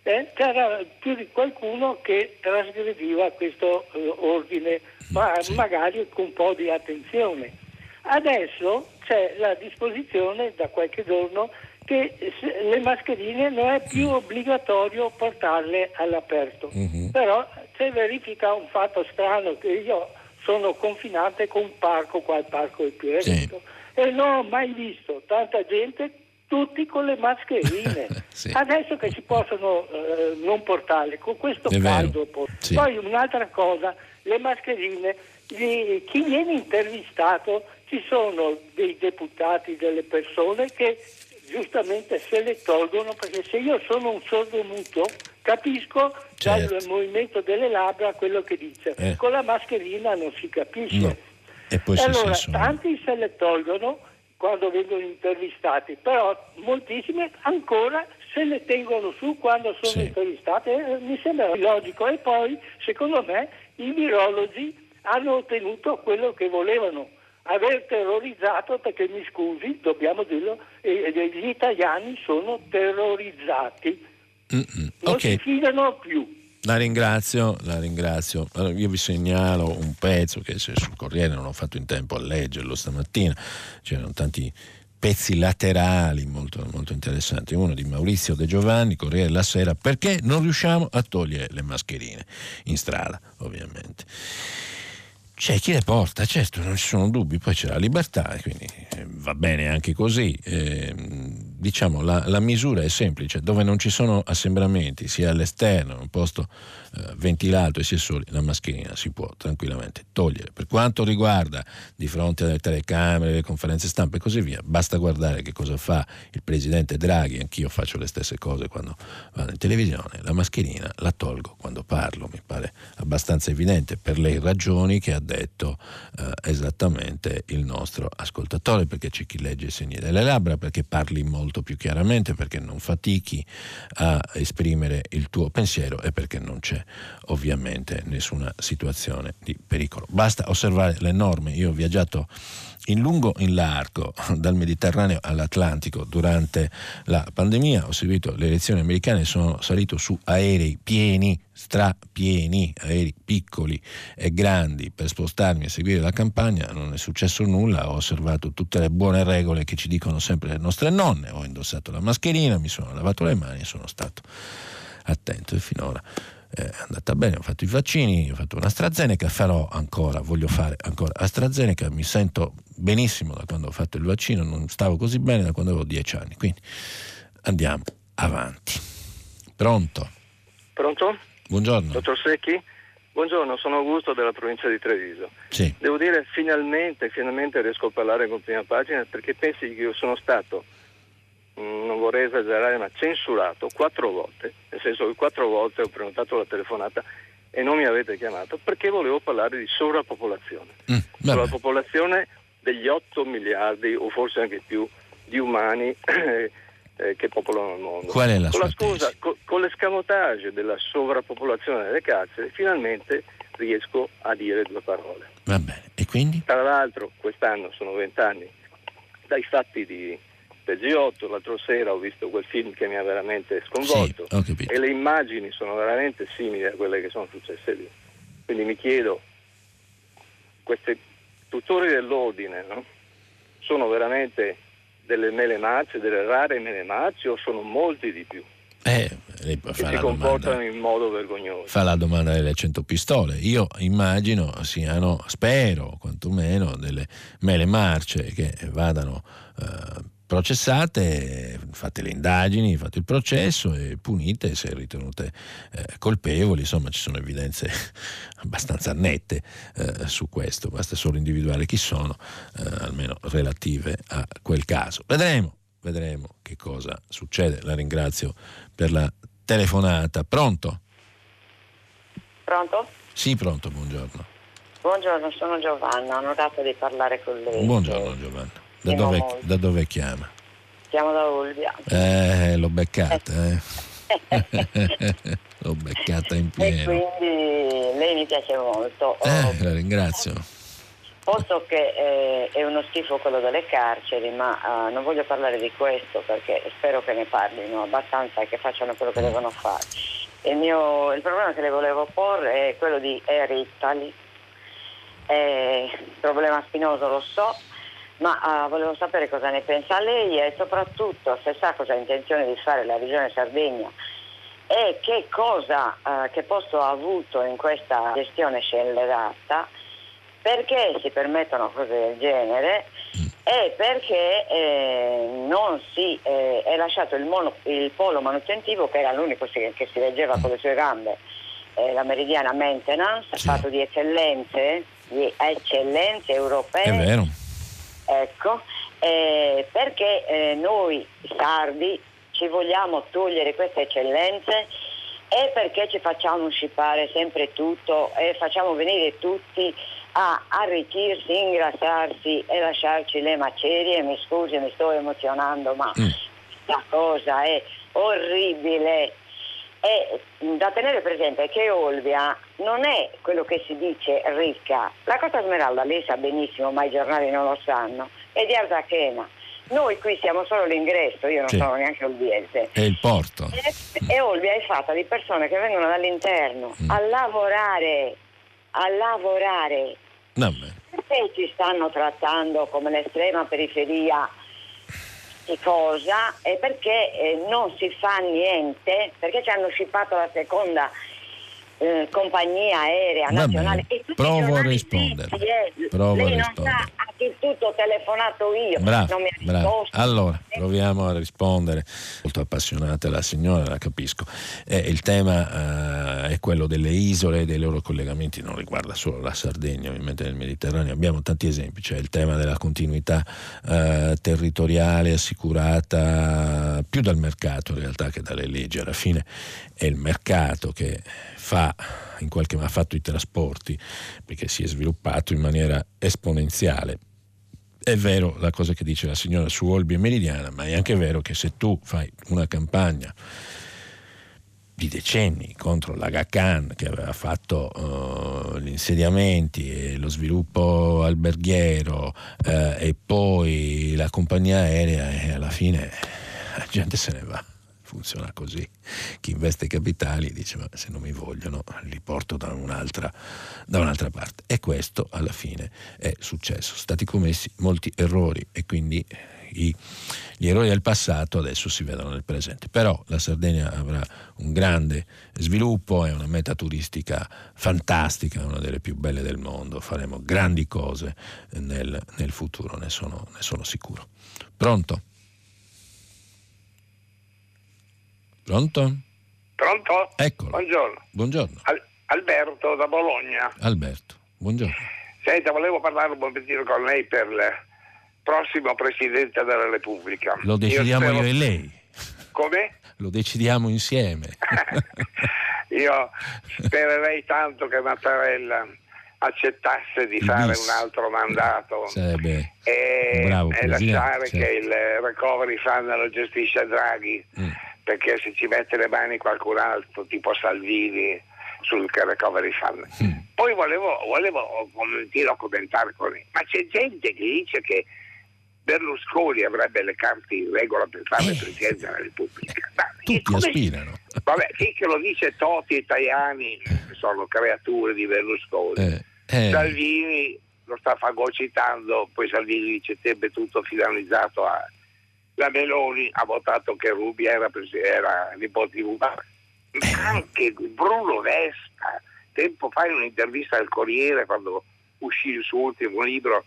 eh, c'era più di qualcuno che trasgrediva questo eh, ordine, ma sì. magari con un po' di attenzione. Adesso c'è la disposizione da qualche giorno che le mascherine non è più obbligatorio portarle all'aperto. Uh-huh. Però si verifica un fatto strano che io sono confinante con un parco, qua il parco è più eretto, sì. e non ho mai visto tanta gente tutti con le mascherine. (laughs) sì. Adesso che si possono eh, non portarle, con questo caldo. Sì. Poi un'altra cosa, le mascherine, gli, chi viene intervistato, ci sono dei deputati, delle persone che giustamente se le tolgono perché se io sono un sordo muto capisco certo. dal movimento delle labbra quello che dice, eh. con la mascherina non si capisce. No. E, e allora tanti se le tolgono quando vengono intervistati, però moltissime ancora se le tengono su quando sono sì. intervistate, eh, mi sembra logico. E poi, secondo me, i virologi hanno ottenuto quello che volevano, aver terrorizzato, perché mi scusi, dobbiamo dirlo, eh, gli italiani sono terrorizzati, Mm-mm. non okay. si fidano più. La ringrazio, la ringrazio. Allora, io vi segnalo un pezzo che sul Corriere non ho fatto in tempo a leggerlo stamattina, c'erano tanti pezzi laterali molto, molto interessanti. Uno di Maurizio De Giovanni, Corriere della Sera, perché non riusciamo a togliere le mascherine in strada, ovviamente. C'è chi le porta, certo, non ci sono dubbi, poi c'è la libertà, quindi eh, va bene anche così. Eh, diciamo, la, la, misura è semplice, dove non ci sono assembramenti, sia all'esterno, in un posto eh, ventilato e si è soli, la mascherina si può tranquillamente togliere. Per quanto riguarda di fronte alle telecamere, le conferenze stampa e così via, basta guardare che cosa fa il presidente Draghi, anch'io faccio le stesse cose quando vado in televisione, la mascherina la tolgo quando parlo, mi pare abbastanza evidente per le ragioni che ha detto eh, esattamente il nostro ascoltatore, perché c'è chi legge i segni delle labbra, perché parli molto più chiaramente, perché non fatichi a esprimere il tuo pensiero e perché non c'è ovviamente nessuna situazione di pericolo. Basta osservare le norme. Io ho viaggiato in lungo in largo (laughs) dal Mediterraneo all'Atlantico durante la pandemia, ho seguito le elezioni americane, sono salito su aerei pieni, strapieni, aerei piccoli e grandi per spostarmi e seguire la campagna, non è successo nulla, ho osservato tutte le buone regole che ci dicono sempre le nostre nonne, ho indossato la mascherina, mi sono lavato le mani e sono stato attento. E finora è andata bene, ho fatto i vaccini, ho fatto una AstraZeneca, farò ancora, voglio fare ancora AstraZeneca, mi sento benissimo da quando ho fatto il vaccino, non stavo così bene da quando avevo dieci anni, quindi andiamo avanti. Pronto? Pronto? Buongiorno. Dottor Secchi? Buongiorno, sono Augusto della provincia di Treviso. Sì. Devo dire finalmente, finalmente riesco a parlare con prima pagina perché pensi che io sono stato non vorrei esagerare, ma censurato quattro volte, nel senso che quattro volte ho prenotato la telefonata e non mi avete chiamato perché volevo parlare di sovrappopolazione. Mm, sovrappopolazione degli 8 miliardi o forse anche più di umani (clears throat) eh, che popolano il mondo. Qual è la con la scusa, con, con l'escamotage della sovrappopolazione delle carceri, finalmente riesco a dire due parole. Va bene, e quindi? Tra l'altro quest'anno sono vent'anni dai fatti di del G8, l'altro sera ho visto quel film che mi ha veramente sconvolto sì, e le immagini sono veramente simili a quelle che sono successe lì. Quindi mi chiedo, questi tutori dell'ordine no? sono veramente delle mele marce, delle rare mele marce o sono molti di più? Eh, che si comportano in modo vergognoso. Fa la domanda delle 100 pistole. Io immagino siano, spero quantomeno, delle mele marce che vadano eh, processate, fate le indagini, fate il processo e punite se ritenute eh, colpevoli, insomma ci sono evidenze (laughs) abbastanza nette eh, su questo, basta solo individuare chi sono, eh, almeno relative a quel caso. Vedremo, vedremo che cosa succede. La ringrazio per la telefonata. Pronto? Pronto? Sì, pronto, buongiorno. Buongiorno, sono Giovanna, onorato di parlare con lei. Buongiorno Giovanna. Da dove, da dove, chiama? Chiamo da Olbia. Eh, l'ho beccata, eh. (laughs) l'ho beccata in pieno. E quindi lei mi piace molto. Eh, la ringrazio. Posso che eh, è uno schifo quello delle carceri, ma uh, non voglio parlare di questo perché spero che ne parlino abbastanza e che facciano quello che mm. devono fare. Il, mio, il problema che le volevo porre è quello di Air Italy. È problema spinoso, lo so, ma uh, volevo sapere cosa ne pensa lei e soprattutto se sa cosa ha intenzione di fare la Regione Sardegna e che cosa, uh, che posto ha avuto in questa gestione scellerata, perché si permettono cose del genere è perché eh, non si eh, è lasciato il, mono, il, polo manutentivo che era l'unico che si reggeva con le sue gambe, eh, la meridiana maintenance, sì. fatto di eccellenze, di eccellenze europee. Ecco, eh, perché eh, noi sardi ci vogliamo togliere queste eccellenze e perché ci facciamo scippare sempre tutto e facciamo venire tutti a arricchirsi, ingrassarsi e lasciarci le macerie. Mi scusi, mi sto emozionando, ma mm. la cosa è orribile. E da tenere presente che Olbia non è quello che si dice ricca. La Costa Smeralda, lei sa benissimo, ma i giornali non lo sanno, è di Ardachena. Noi qui siamo solo l'ingresso, io non sì. sono neanche olbiese. È il porto. E, e Olbia è fatta di persone che vengono dall'interno mm. a lavorare, a lavorare No, perché ci stanno trattando come l'estrema periferia cosa e perché eh, non si fa niente, perché ci hanno scippato la seconda eh, compagnia aerea nazionale e tutti provo a rispondere. Eh. Provo Lei a rispondere. non sa a chi tutto telefonato io. Bravo, non mi bravo. Allora, proviamo a rispondere. Molto appassionata la signora, la capisco. Eh, il tema eh, è quello delle isole e dei loro collegamenti, non riguarda solo la Sardegna, ovviamente nel Mediterraneo. Abbiamo tanti esempi, c'è il tema della continuità eh, territoriale assicurata più dal mercato in realtà che dalle leggi. Alla fine è il mercato che fa, in qualche modo ha fatto i trasporti perché si è sviluppato in maniera esponenziale. È vero la cosa che dice la signora su Olbia e Meridiana, ma è anche vero che se tu fai una campagna di decenni contro l'Aga Khan che aveva fatto uh, gli insediamenti e lo sviluppo alberghiero uh, e poi la compagnia aerea e alla fine la gente se ne va funziona così. Chi investe capitali dice ma se non mi vogliono li porto da un'altra, da un'altra parte. E questo alla fine è successo. Sono stati commessi molti errori e quindi i, gli errori del passato adesso si vedono nel presente. Però la Sardegna avrà un grande sviluppo, è una meta turistica fantastica, una delle più belle del mondo, faremo grandi cose nel, nel futuro, ne sono, ne sono sicuro. Pronto? Pronto? Pronto? Eccolo. Buongiorno. Buongiorno. Al- Alberto da Bologna. Alberto, buongiorno. Senta, volevo parlare un momentino con lei per il prossimo Presidente della Repubblica. Lo decidiamo io, spero... io e lei. Come? (laughs) Lo decidiamo insieme. (laughs) io spererei tanto che Mattarella accettasse di fare un altro mandato Sarebbe e, bravo, e lasciare certo. che il recovery fund lo gestisce Draghi. Mm perché se ci mette le mani qualcun altro, tipo Salvini, sul recovery fund. Mm. Poi volevo, volevo commentare con lei, ma c'è gente che dice che Berlusconi avrebbe le carte in regola per fare eh. Presidente della Repubblica. Ma Tutti aspirano. Vabbè, sì che lo dice Toti e Tajani, che sono creature di Berlusconi. Eh. Eh. Salvini lo sta fagocitando, poi Salvini dice sempre tutto finalizzato a la Meloni ha votato che Rubi era, era nipote di Mubarak. Anche Bruno Vespa, tempo fa in un'intervista al Corriere quando uscì il suo ultimo libro,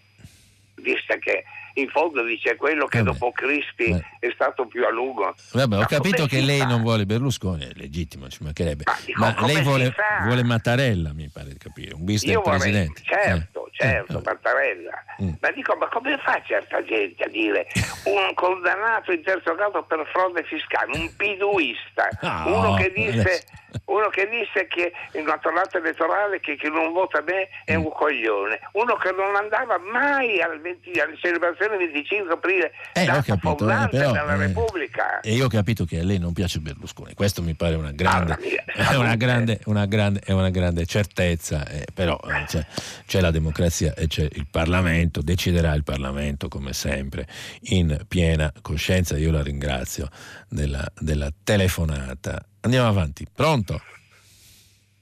disse che in fondo dice quello che Vabbè. dopo Cristi Vabbè. è stato più a lungo. Vabbè, ho capito che lei non vuole Berlusconi, è legittimo, ci mancherebbe. Ma, dico, ma lei vuole, vuole, Mattarella, mi pare di capire, un bis del presidente. Certo, eh. Certo, eh. Mattarella. Mm. Ma dico, ma come fa certa gente a dire un condannato in terzo grado per frode fiscale, un piduista, ah, uno, che disse, uno, che disse, che in una tornata elettorale che chi non vota me è un mm. coglione, uno che non andava mai al 20, alle celebrazioni del 25 aprile, eh, ho capito, eh, però, della eh, Repubblica. E io ho capito che a lei non piace Berlusconi, questo mi pare una grande, (laughs) è una grande, una grande, una grande certezza, eh, però eh, c'è, c'è la democrazia e c'è il Parlamento, deciderà il Parlamento come sempre in piena coscienza. Io la ringrazio della, della telefonata. Andiamo avanti. Pronto?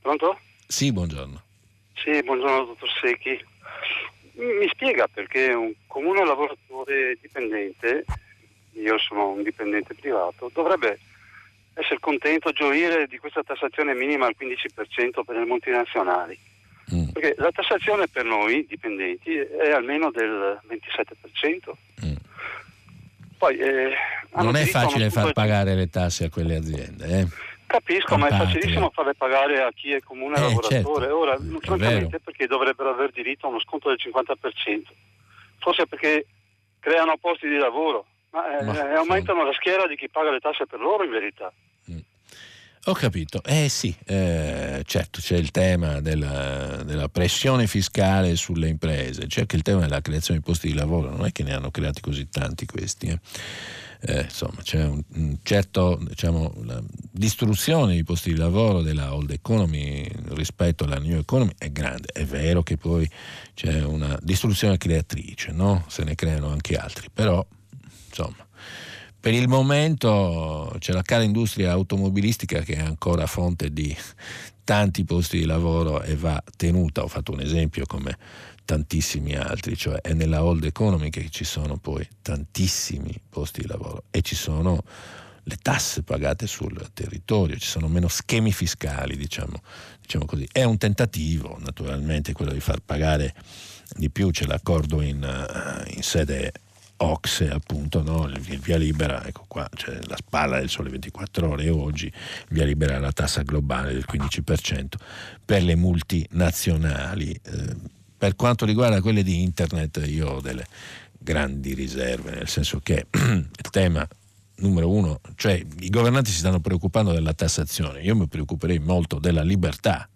Pronto? Sì, buongiorno. Sì, buongiorno dottor Secchi. Mi spiega perché un comune lavoratore dipendente, io sono un dipendente privato, dovrebbe essere contento, gioire di questa tassazione minima al 15% per le multinazionali. Mm. Perché la tassazione per noi dipendenti è almeno del 27%. Poi, eh, non è facile far pagare le tasse a quelle aziende. Eh? Capisco, ma è facilissimo farle pagare a chi è comune eh, lavoratore. Certo. Ora, francamente, perché dovrebbero aver diritto a uno sconto del 50%? Forse perché creano posti di lavoro, ma, eh, ma aumentano sì. la schiera di chi paga le tasse per loro in verità. Ho capito, eh sì, eh, certo c'è il tema della, della, pressione fiscale sulle imprese, c'è anche il tema della creazione di posti di lavoro, non è che ne hanno creati così tanti questi. Eh. Eh, insomma, c'è un, un certo, diciamo, la distruzione di posti di lavoro della old economy rispetto alla new economy è grande. È vero che poi c'è una distruzione creatrice, no? se ne creano anche altri, però insomma per il momento c'è la cara industria automobilistica che è ancora fonte di tanti posti di lavoro e va tenuta. Ho fatto un esempio come tantissimi altri, cioè è nella old economy che ci sono poi tantissimi posti di lavoro e ci sono le tasse pagate sul territorio, ci sono meno schemi fiscali, diciamo, diciamo così. È un tentativo, naturalmente, quello di far pagare di più, c'è l'accordo in, eh, in sede Ox, appunto, no? il via libera, ecco qua, c'è la spalla del sole 24 ore oggi il via libera la tassa globale del 15% per le multinazionali. Eh, per quanto riguarda quelle di internet io ho delle grandi riserve, nel senso che (clears throat) il tema numero uno, cioè i governanti si stanno preoccupando della tassazione, io mi preoccuperei molto della libertà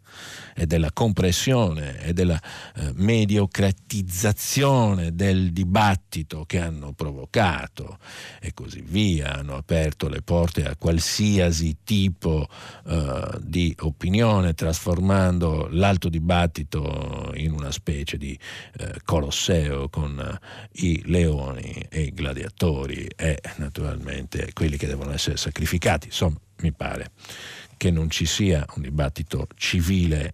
e della compressione e della eh, mediocratizzazione del dibattito che hanno provocato e così via, hanno aperto le porte a qualsiasi tipo eh, di opinione, trasformando l'alto dibattito in una specie di eh, colosseo con eh, i leoni e i gladiatori e naturalmente quelli che devono essere sacrificati, insomma mi pare che non ci sia un dibattito civile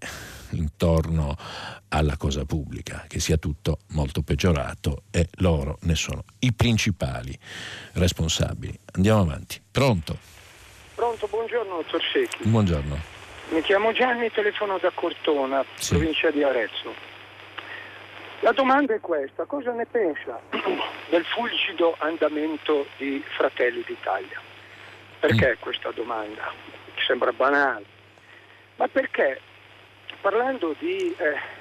intorno alla cosa pubblica, che sia tutto molto peggiorato e loro ne sono i principali responsabili. Andiamo avanti. Pronto? Pronto, buongiorno dottor Secchi. Buongiorno. Mi chiamo Gianni, telefono da Cortona, sì. provincia di Arezzo. La domanda è questa, cosa ne pensa (clears throat) del fulgido andamento di Fratelli d'Italia? Perché mm. questa domanda? Sembra banale, ma perché parlando di eh,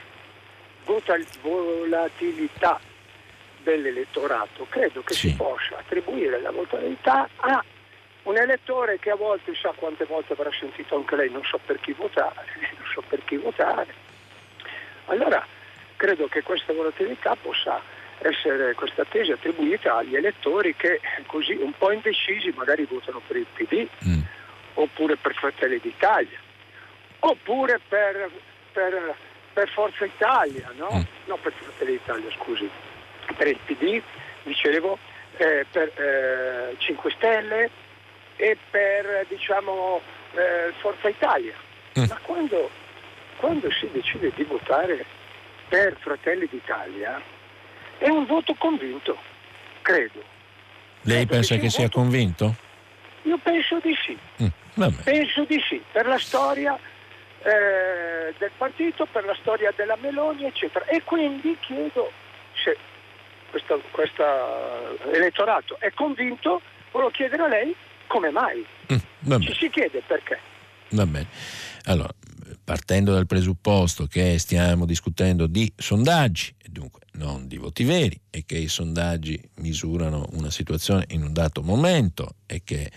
volatilità dell'elettorato, credo che sì. si possa attribuire la volatilità a un elettore che a volte sa quante volte avrà sentito anche lei non so per chi votare, (laughs) non so per chi votare. Allora credo che questa volatilità possa essere questa tesi attribuita agli elettori che così un po' indecisi magari votano per il PD. Mm oppure per Fratelli d'Italia, oppure per, per, per Forza Italia, no? Mm. no? per Fratelli d'Italia, scusi, per il PD, dicevo, eh, per eh, 5 Stelle e per diciamo, eh, Forza Italia. Mm. Ma quando, quando si decide di votare per Fratelli d'Italia è un voto convinto, credo. Lei pensa che, sia convinto? Io penso di sì. Mm, penso di sì, per la storia eh, del partito, per la storia della Meloni, eccetera. E quindi chiedo se questo elettorato è convinto, volevo chiedere a lei come mai. Mm, Ci si chiede perché. Va bene. Allora, partendo dal presupposto che stiamo discutendo di sondaggi, e dunque non di voti veri, e che i sondaggi misurano una situazione in un dato momento e che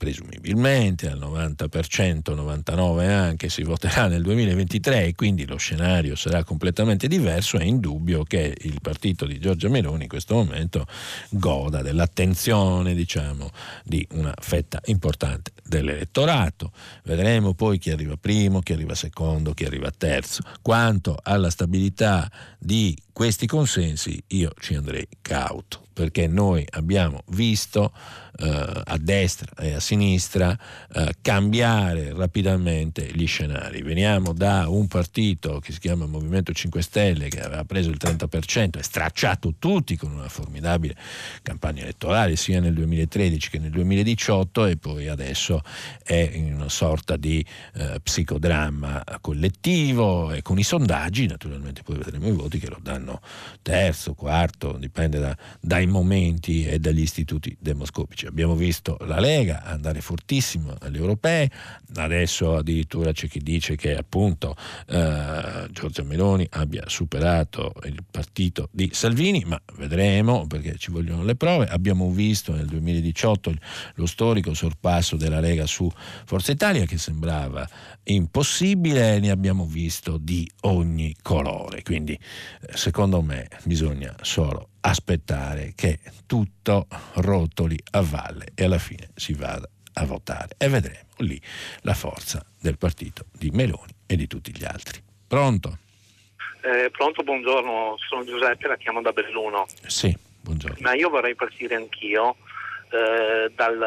presumibilmente al 90%, 99% anche si voterà nel 2023 e quindi lo scenario sarà completamente diverso, è indubbio che il partito di Giorgia Meloni in questo momento goda dell'attenzione diciamo, di una fetta importante dell'elettorato. Vedremo poi chi arriva primo, chi arriva secondo, chi arriva terzo. Quanto alla stabilità di questi consensi io ci andrei cauto perché noi abbiamo visto eh, a destra e a sinistra eh, cambiare rapidamente gli scenari. Veniamo da un partito che si chiama Movimento 5 Stelle che aveva preso il 30% e stracciato tutti con una formidabile campagna elettorale sia nel 2013 che nel 2018 e poi adesso è in una sorta di eh, psicodramma collettivo e con i sondaggi naturalmente poi vedremo i voti che lo danno terzo, quarto, dipende da, dai momenti e dagli istituti demoscopici. Abbiamo visto la Lega andare fortissimo alle europee, adesso addirittura c'è chi dice che appunto eh, Giorgia Meloni abbia superato il partito di Salvini, ma vedremo perché ci vogliono le prove. Abbiamo visto nel 2018 lo storico sorpasso della Lega su Forza Italia che sembrava impossibile, ne abbiamo visto di ogni colore. Quindi eh, secondo me bisogna solo aspettare che tutto rotoli a valle e alla fine si vada a votare e vedremo lì la forza del partito di Meloni e di tutti gli altri. Pronto? Eh, pronto, buongiorno, sono Giuseppe, la chiamo da Belluno. Sì, buongiorno. Ma io vorrei partire anch'io eh, dal,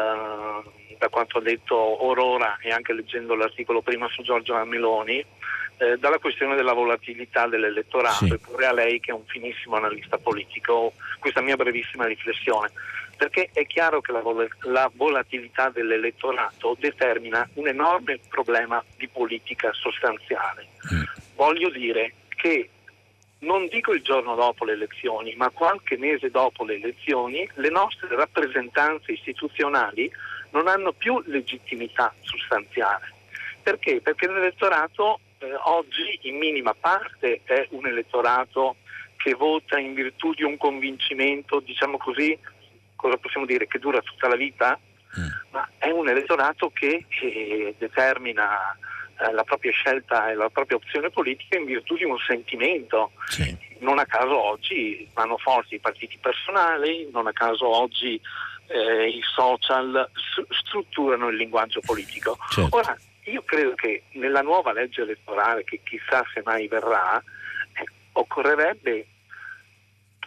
da quanto ha detto Aurora e anche leggendo l'articolo prima su Giorgia Meloni, eh, dalla questione della volatilità dell'elettorato sì. e pure a lei che è un finissimo analista politico questa mia brevissima riflessione perché è chiaro che la, vol- la, volatilità dell'elettorato determina un enorme problema di politica sostanziale. Mm. Voglio dire che non dico il giorno dopo le elezioni, ma qualche mese dopo le elezioni, le nostre rappresentanze istituzionali non hanno più legittimità sostanziale. Perché? Perché l'elettorato eh, oggi in minima parte è un elettorato che vota in virtù di un convincimento, diciamo così, cosa possiamo dire, che dura tutta la vita, mm. ma è un elettorato che, che determina eh, la propria scelta e la propria opzione politica in virtù di un sentimento. Sì. Non a caso oggi vanno forti i partiti personali, non a caso oggi eh, i social strutturano il linguaggio politico. Certo. Ora, io credo che nella nuova legge elettorale, che chissà se mai verrà, eh, occorrerebbe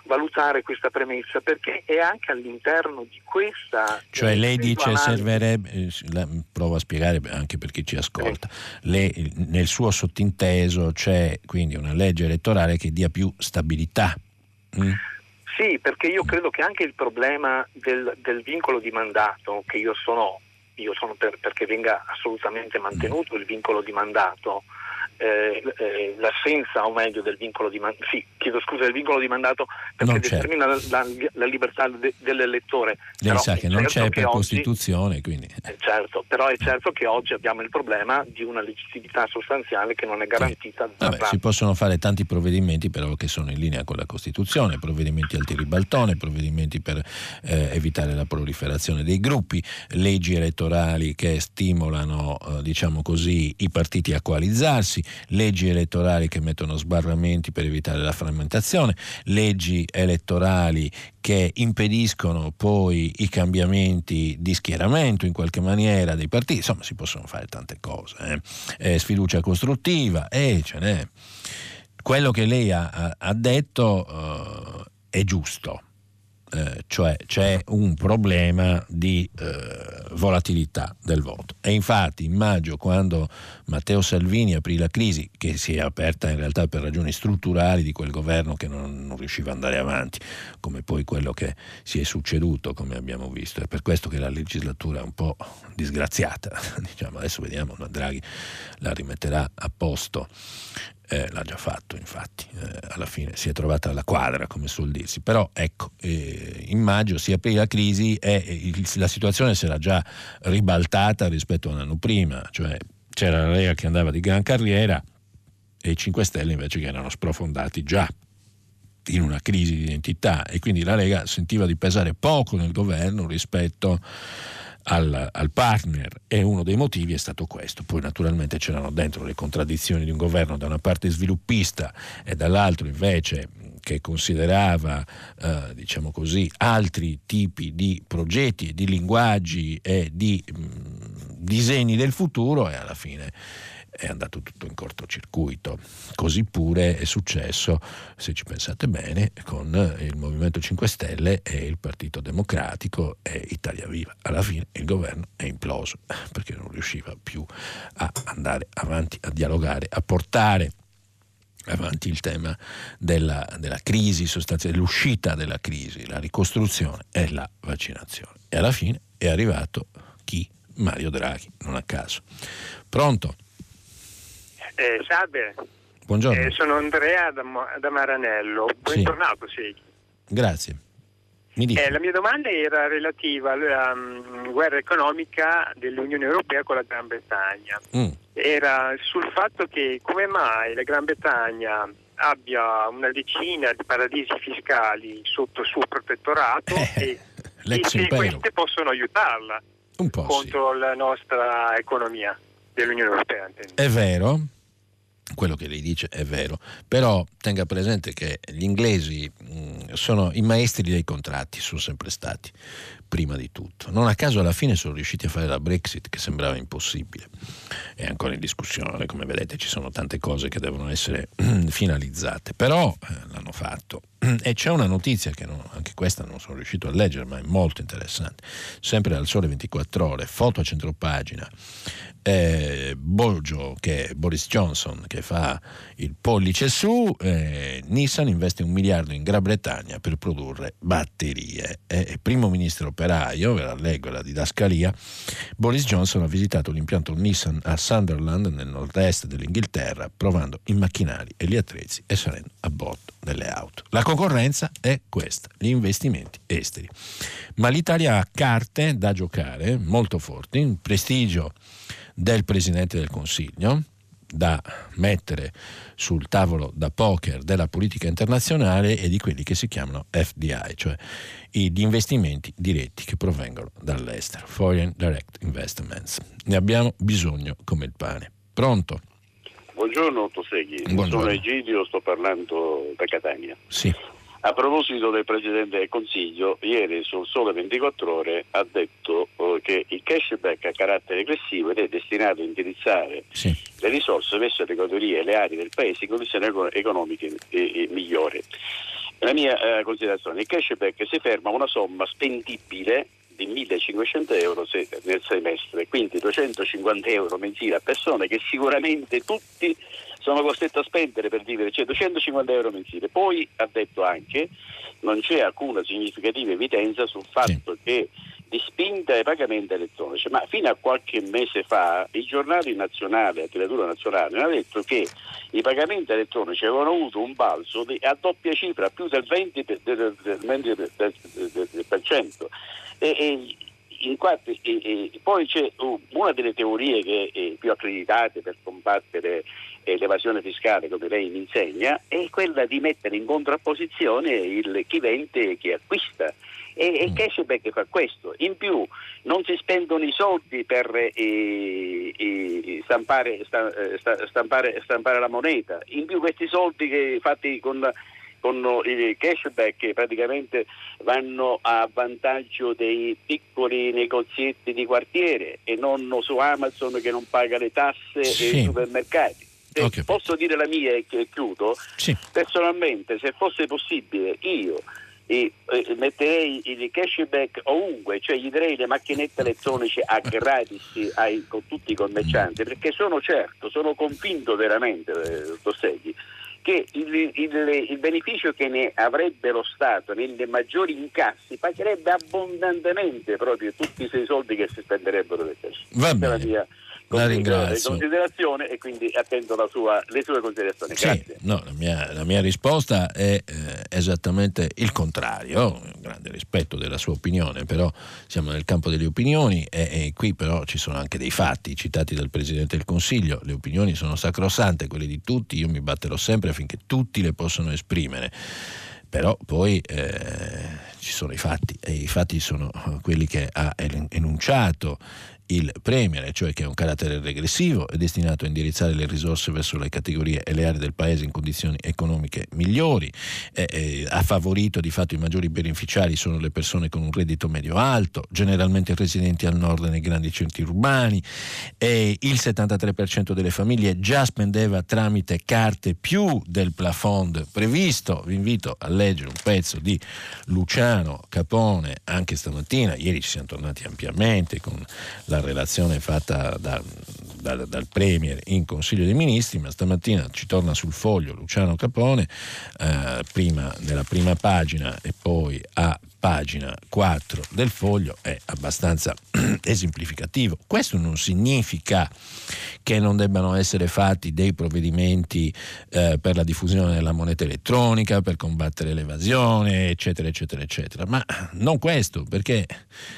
valutare questa premessa perché è anche all'interno di questa... Cioè lei dice analisi... servirebbe, eh, provo a spiegare anche per chi ci ascolta, lei, nel suo sottinteso c'è quindi una legge elettorale che dia più stabilità. Mm? Sì, perché io credo che anche il problema del, del vincolo di mandato, che io sono, io sono per, perché venga assolutamente mantenuto il vincolo di mandato, eh, eh, l'assenza o meglio del vincolo di mandato, sì, chiedo scusa, del vincolo di mandato perché determina la, la, la, libertà de, dell'elettore. Lei però sa che non certo c'è per oggi, Costituzione, quindi... Eh, certo, però è certo che oggi abbiamo il problema di una legittimità sostanziale che non è garantita. Sì. Vabbè, si possono fare tanti provvedimenti però che sono in linea con la Costituzione, provvedimenti antiribaltone, provvedimenti per eh, evitare la proliferazione dei gruppi, leggi elettorali che stimolano, eh, diciamo così, i partiti a coalizzarsi, leggi elettorali che mettono sbarramenti per evitare la frammentazione, leggi elettorali che impediscono poi i cambiamenti di schieramento in qualche maniera dei partiti, insomma si possono fare tante cose, eh? Eh, sfiducia costruttiva e eh, ce n'è. Quello che lei ha, ha detto uh, è giusto eh, cioè c'è un problema di eh, volatilità del voto. E infatti in maggio, quando Matteo Salvini aprì la crisi, che si è aperta in realtà per ragioni strutturali di quel governo che non, non riusciva ad andare avanti, come poi quello che si è succeduto, come abbiamo visto, è per questo che la legislatura è un po' disgraziata. (laughs) Diciamo, adesso vediamo, Draghi la rimetterà a posto eh, l'ha già fatto infatti, eh, alla fine si è trovata la quadra come suol dirsi, però ecco, eh, in maggio si aprì la crisi e il, la situazione si era già ribaltata rispetto a un anno prima, cioè c'era la Lega che andava di gran carriera e i 5 Stelle invece che erano sprofondati già in una crisi di identità. E quindi la Lega sentiva di pesare poco nel governo rispetto al, al, partner e uno dei motivi è stato questo. Poi naturalmente c'erano dentro le contraddizioni di un governo da una parte sviluppista e dall'altro invece che considerava eh, diciamo così, altri tipi di progetti, di linguaggi e di mh, disegni del futuro e alla fine è andato tutto in cortocircuito. Così pure è successo, se ci pensate bene, con il Movimento 5 Stelle e il Partito Democratico e Italia Viva. Alla fine il governo è imploso perché non riusciva più a andare avanti, a dialogare, a portare avanti il tema della, della crisi sostanziale, l'uscita della crisi, la ricostruzione e la vaccinazione. E alla fine è arrivato chi? Mario Draghi, non a caso. Pronto? Eh, salve. Buongiorno. Eh, sono Andrea da, da Maranello. Bentornato, sì. Grazie. Eh, la mia domanda era relativa alla um, guerra economica dell'Unione Europea con la Gran Bretagna. Mm. Era sul fatto che come mai la Gran Bretagna abbia una decina di paradisi fiscali sotto il suo protettorato eh, e, (laughs) e queste possono aiutarla contro sì. la nostra economia dell'Unione Europea. Intendo. È vero, quello che lei dice è vero, però tenga presente che gli inglesi mh, sono i maestri dei contratti, sono sempre stati, prima di tutto. Non a caso alla fine sono riusciti a fare la Brexit che sembrava impossibile. È ancora in discussione, come vedete ci sono tante cose che devono essere (clears throat) finalizzate, però eh, l'hanno fatto. (clears throat) E c'è una notizia che non, anche questa non sono riuscito a leggere, ma è molto interessante. Sempre dal Sole 24 Ore, foto a centropagina eh, Bojo, che Boris Johnson, che fa il pollice su, eh, Nissan investe un miliardo in Gran Bretagna per produrre batterie. Eh, primo ministro operaio, ve la leggo la didascalia, Boris Johnson ha visitato l'impianto Nissan a Sunderland, nel nord-est dell'Inghilterra, provando i macchinari e gli attrezzi e salendo a bordo delle auto. La concorrenza è questa, gli investimenti esteri. Ma l'Italia ha carte da giocare molto forti, prestigio del Presidente del Consiglio da mettere sul tavolo da poker della politica internazionale e di quelli che si chiamano FDI, cioè gli investimenti diretti che provengono dall'estero, Foreign Direct Investments. Ne abbiamo bisogno come il pane. Pronto? Buongiorno Toseghi, sono Egidio, sto parlando da Catania. Sì. A proposito del Presidente del Consiglio, ieri sul Sole 24 Ore ha detto eh, che il cashback a carattere regressivo è destinato a indirizzare sì. le risorse verso le categorie e le aree del Paese in condizioni economiche eh, eh, migliori. La mia eh, considerazione, il cashback si ferma a una somma spendibile di 1500 euro nel semestre, quindi 250 euro mensili a persone che sicuramente tutti sono costretto a spendere per vivere, cioè 250 euro mensili. Poi ha detto anche non c'è alcuna significativa evidenza sul fatto sì. che di spinta ai pagamenti elettronici, ma fino a qualche mese fa i giornali nazionali, la tiratura nazionale, hanno detto che i pagamenti elettronici avevano avuto un balzo di, a doppia cifra, più del 20%. Del, del, del, del e, e, infatti, e, e, poi c'è una delle teorie che è più accreditate per combattere l'evasione fiscale, come lei mi insegna, è quella di mettere in contrapposizione il chi vende e chi acquista. E, il mm. cashback fa questo. In più non si spendono i soldi per eh, eh, stampare, stampare, stampare, la moneta. In più questi soldi che fatti con con i cashback praticamente vanno a vantaggio dei piccoli negozietti di quartiere e non su Amazon che non paga le tasse sì. e i supermercati. Okay. Posso dire la mia e chiudo? Sì. Personalmente, se fosse possibile, io e, eh, metterei il cashback ovunque, cioè gli darei le macchinette elettroniche a gratis ai, con tutti i commercianti, perché sono certo, sono convinto veramente, eh, dottor Seghi, che il, il, il, beneficio che ne avrebbe lo Stato nelle maggiori incassi pagherebbe abbondantemente proprio tutti quei soldi che si spenderebbero del cash. Va bene la ringrazio. considerazione e quindi attendo sua, le sue considerazioni. Sì, no, la, mia, la, mia, risposta è eh, esattamente il contrario, grande rispetto della sua opinione, però siamo nel campo delle opinioni e, e, qui però ci sono anche dei fatti citati dal Presidente del Consiglio, le opinioni sono sacrosante, quelle di tutti, io mi batterò sempre affinché tutti le possano esprimere però poi eh, ci sono i fatti e i fatti sono quelli che ha enunciato il Premier, cioè che ha un carattere regressivo, è destinato a indirizzare le risorse verso le categorie e le aree del Paese in condizioni economiche migliori, eh, eh, ha favorito di fatto i maggiori beneficiari sono le persone con un reddito medio alto, generalmente residenti al nord nei grandi centri urbani, e il 73% delle famiglie già spendeva tramite carte più del plafond previsto. Vi invito a leggere un pezzo di Luciano Capone anche stamattina, ieri ci siamo tornati ampiamente con la la relazione fatta da, da, dal Premier in Consiglio dei Ministri, ma stamattina ci torna sul foglio Luciano Capone, eh, prima, nella prima pagina e poi a pagina 4 del foglio è abbastanza (clears throat) esemplificativo. Questo non significa che non debbano essere fatti dei provvedimenti eh, per la diffusione della moneta elettronica, per combattere l'evasione, eccetera, eccetera, eccetera. Ma non questo, perché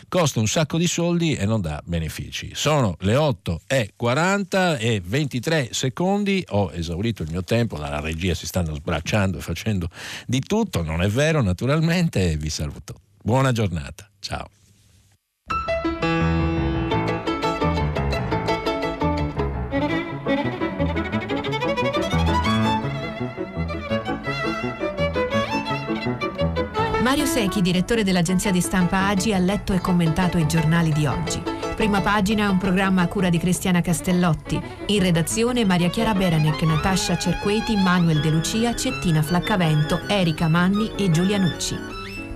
costa un sacco di soldi e non dà benefici. Sono le 8 e 40 e 23 secondi, ho esaurito il mio tempo, dalla regia si stanno sbracciando e facendo di tutto, non è vero naturalmente, vi saluto. Buona giornata, ciao. Mario Secchi, direttore dell'agenzia di stampa Agi, ha letto e commentato i giornali di oggi. Prima pagina un programma a cura di Cristiana Castellotti. In redazione Maria Chiara Beranec, Natascia Cerqueti, Manuel De Lucia, Cettina Flaccavento, Erika Manni e Giulia Nucci.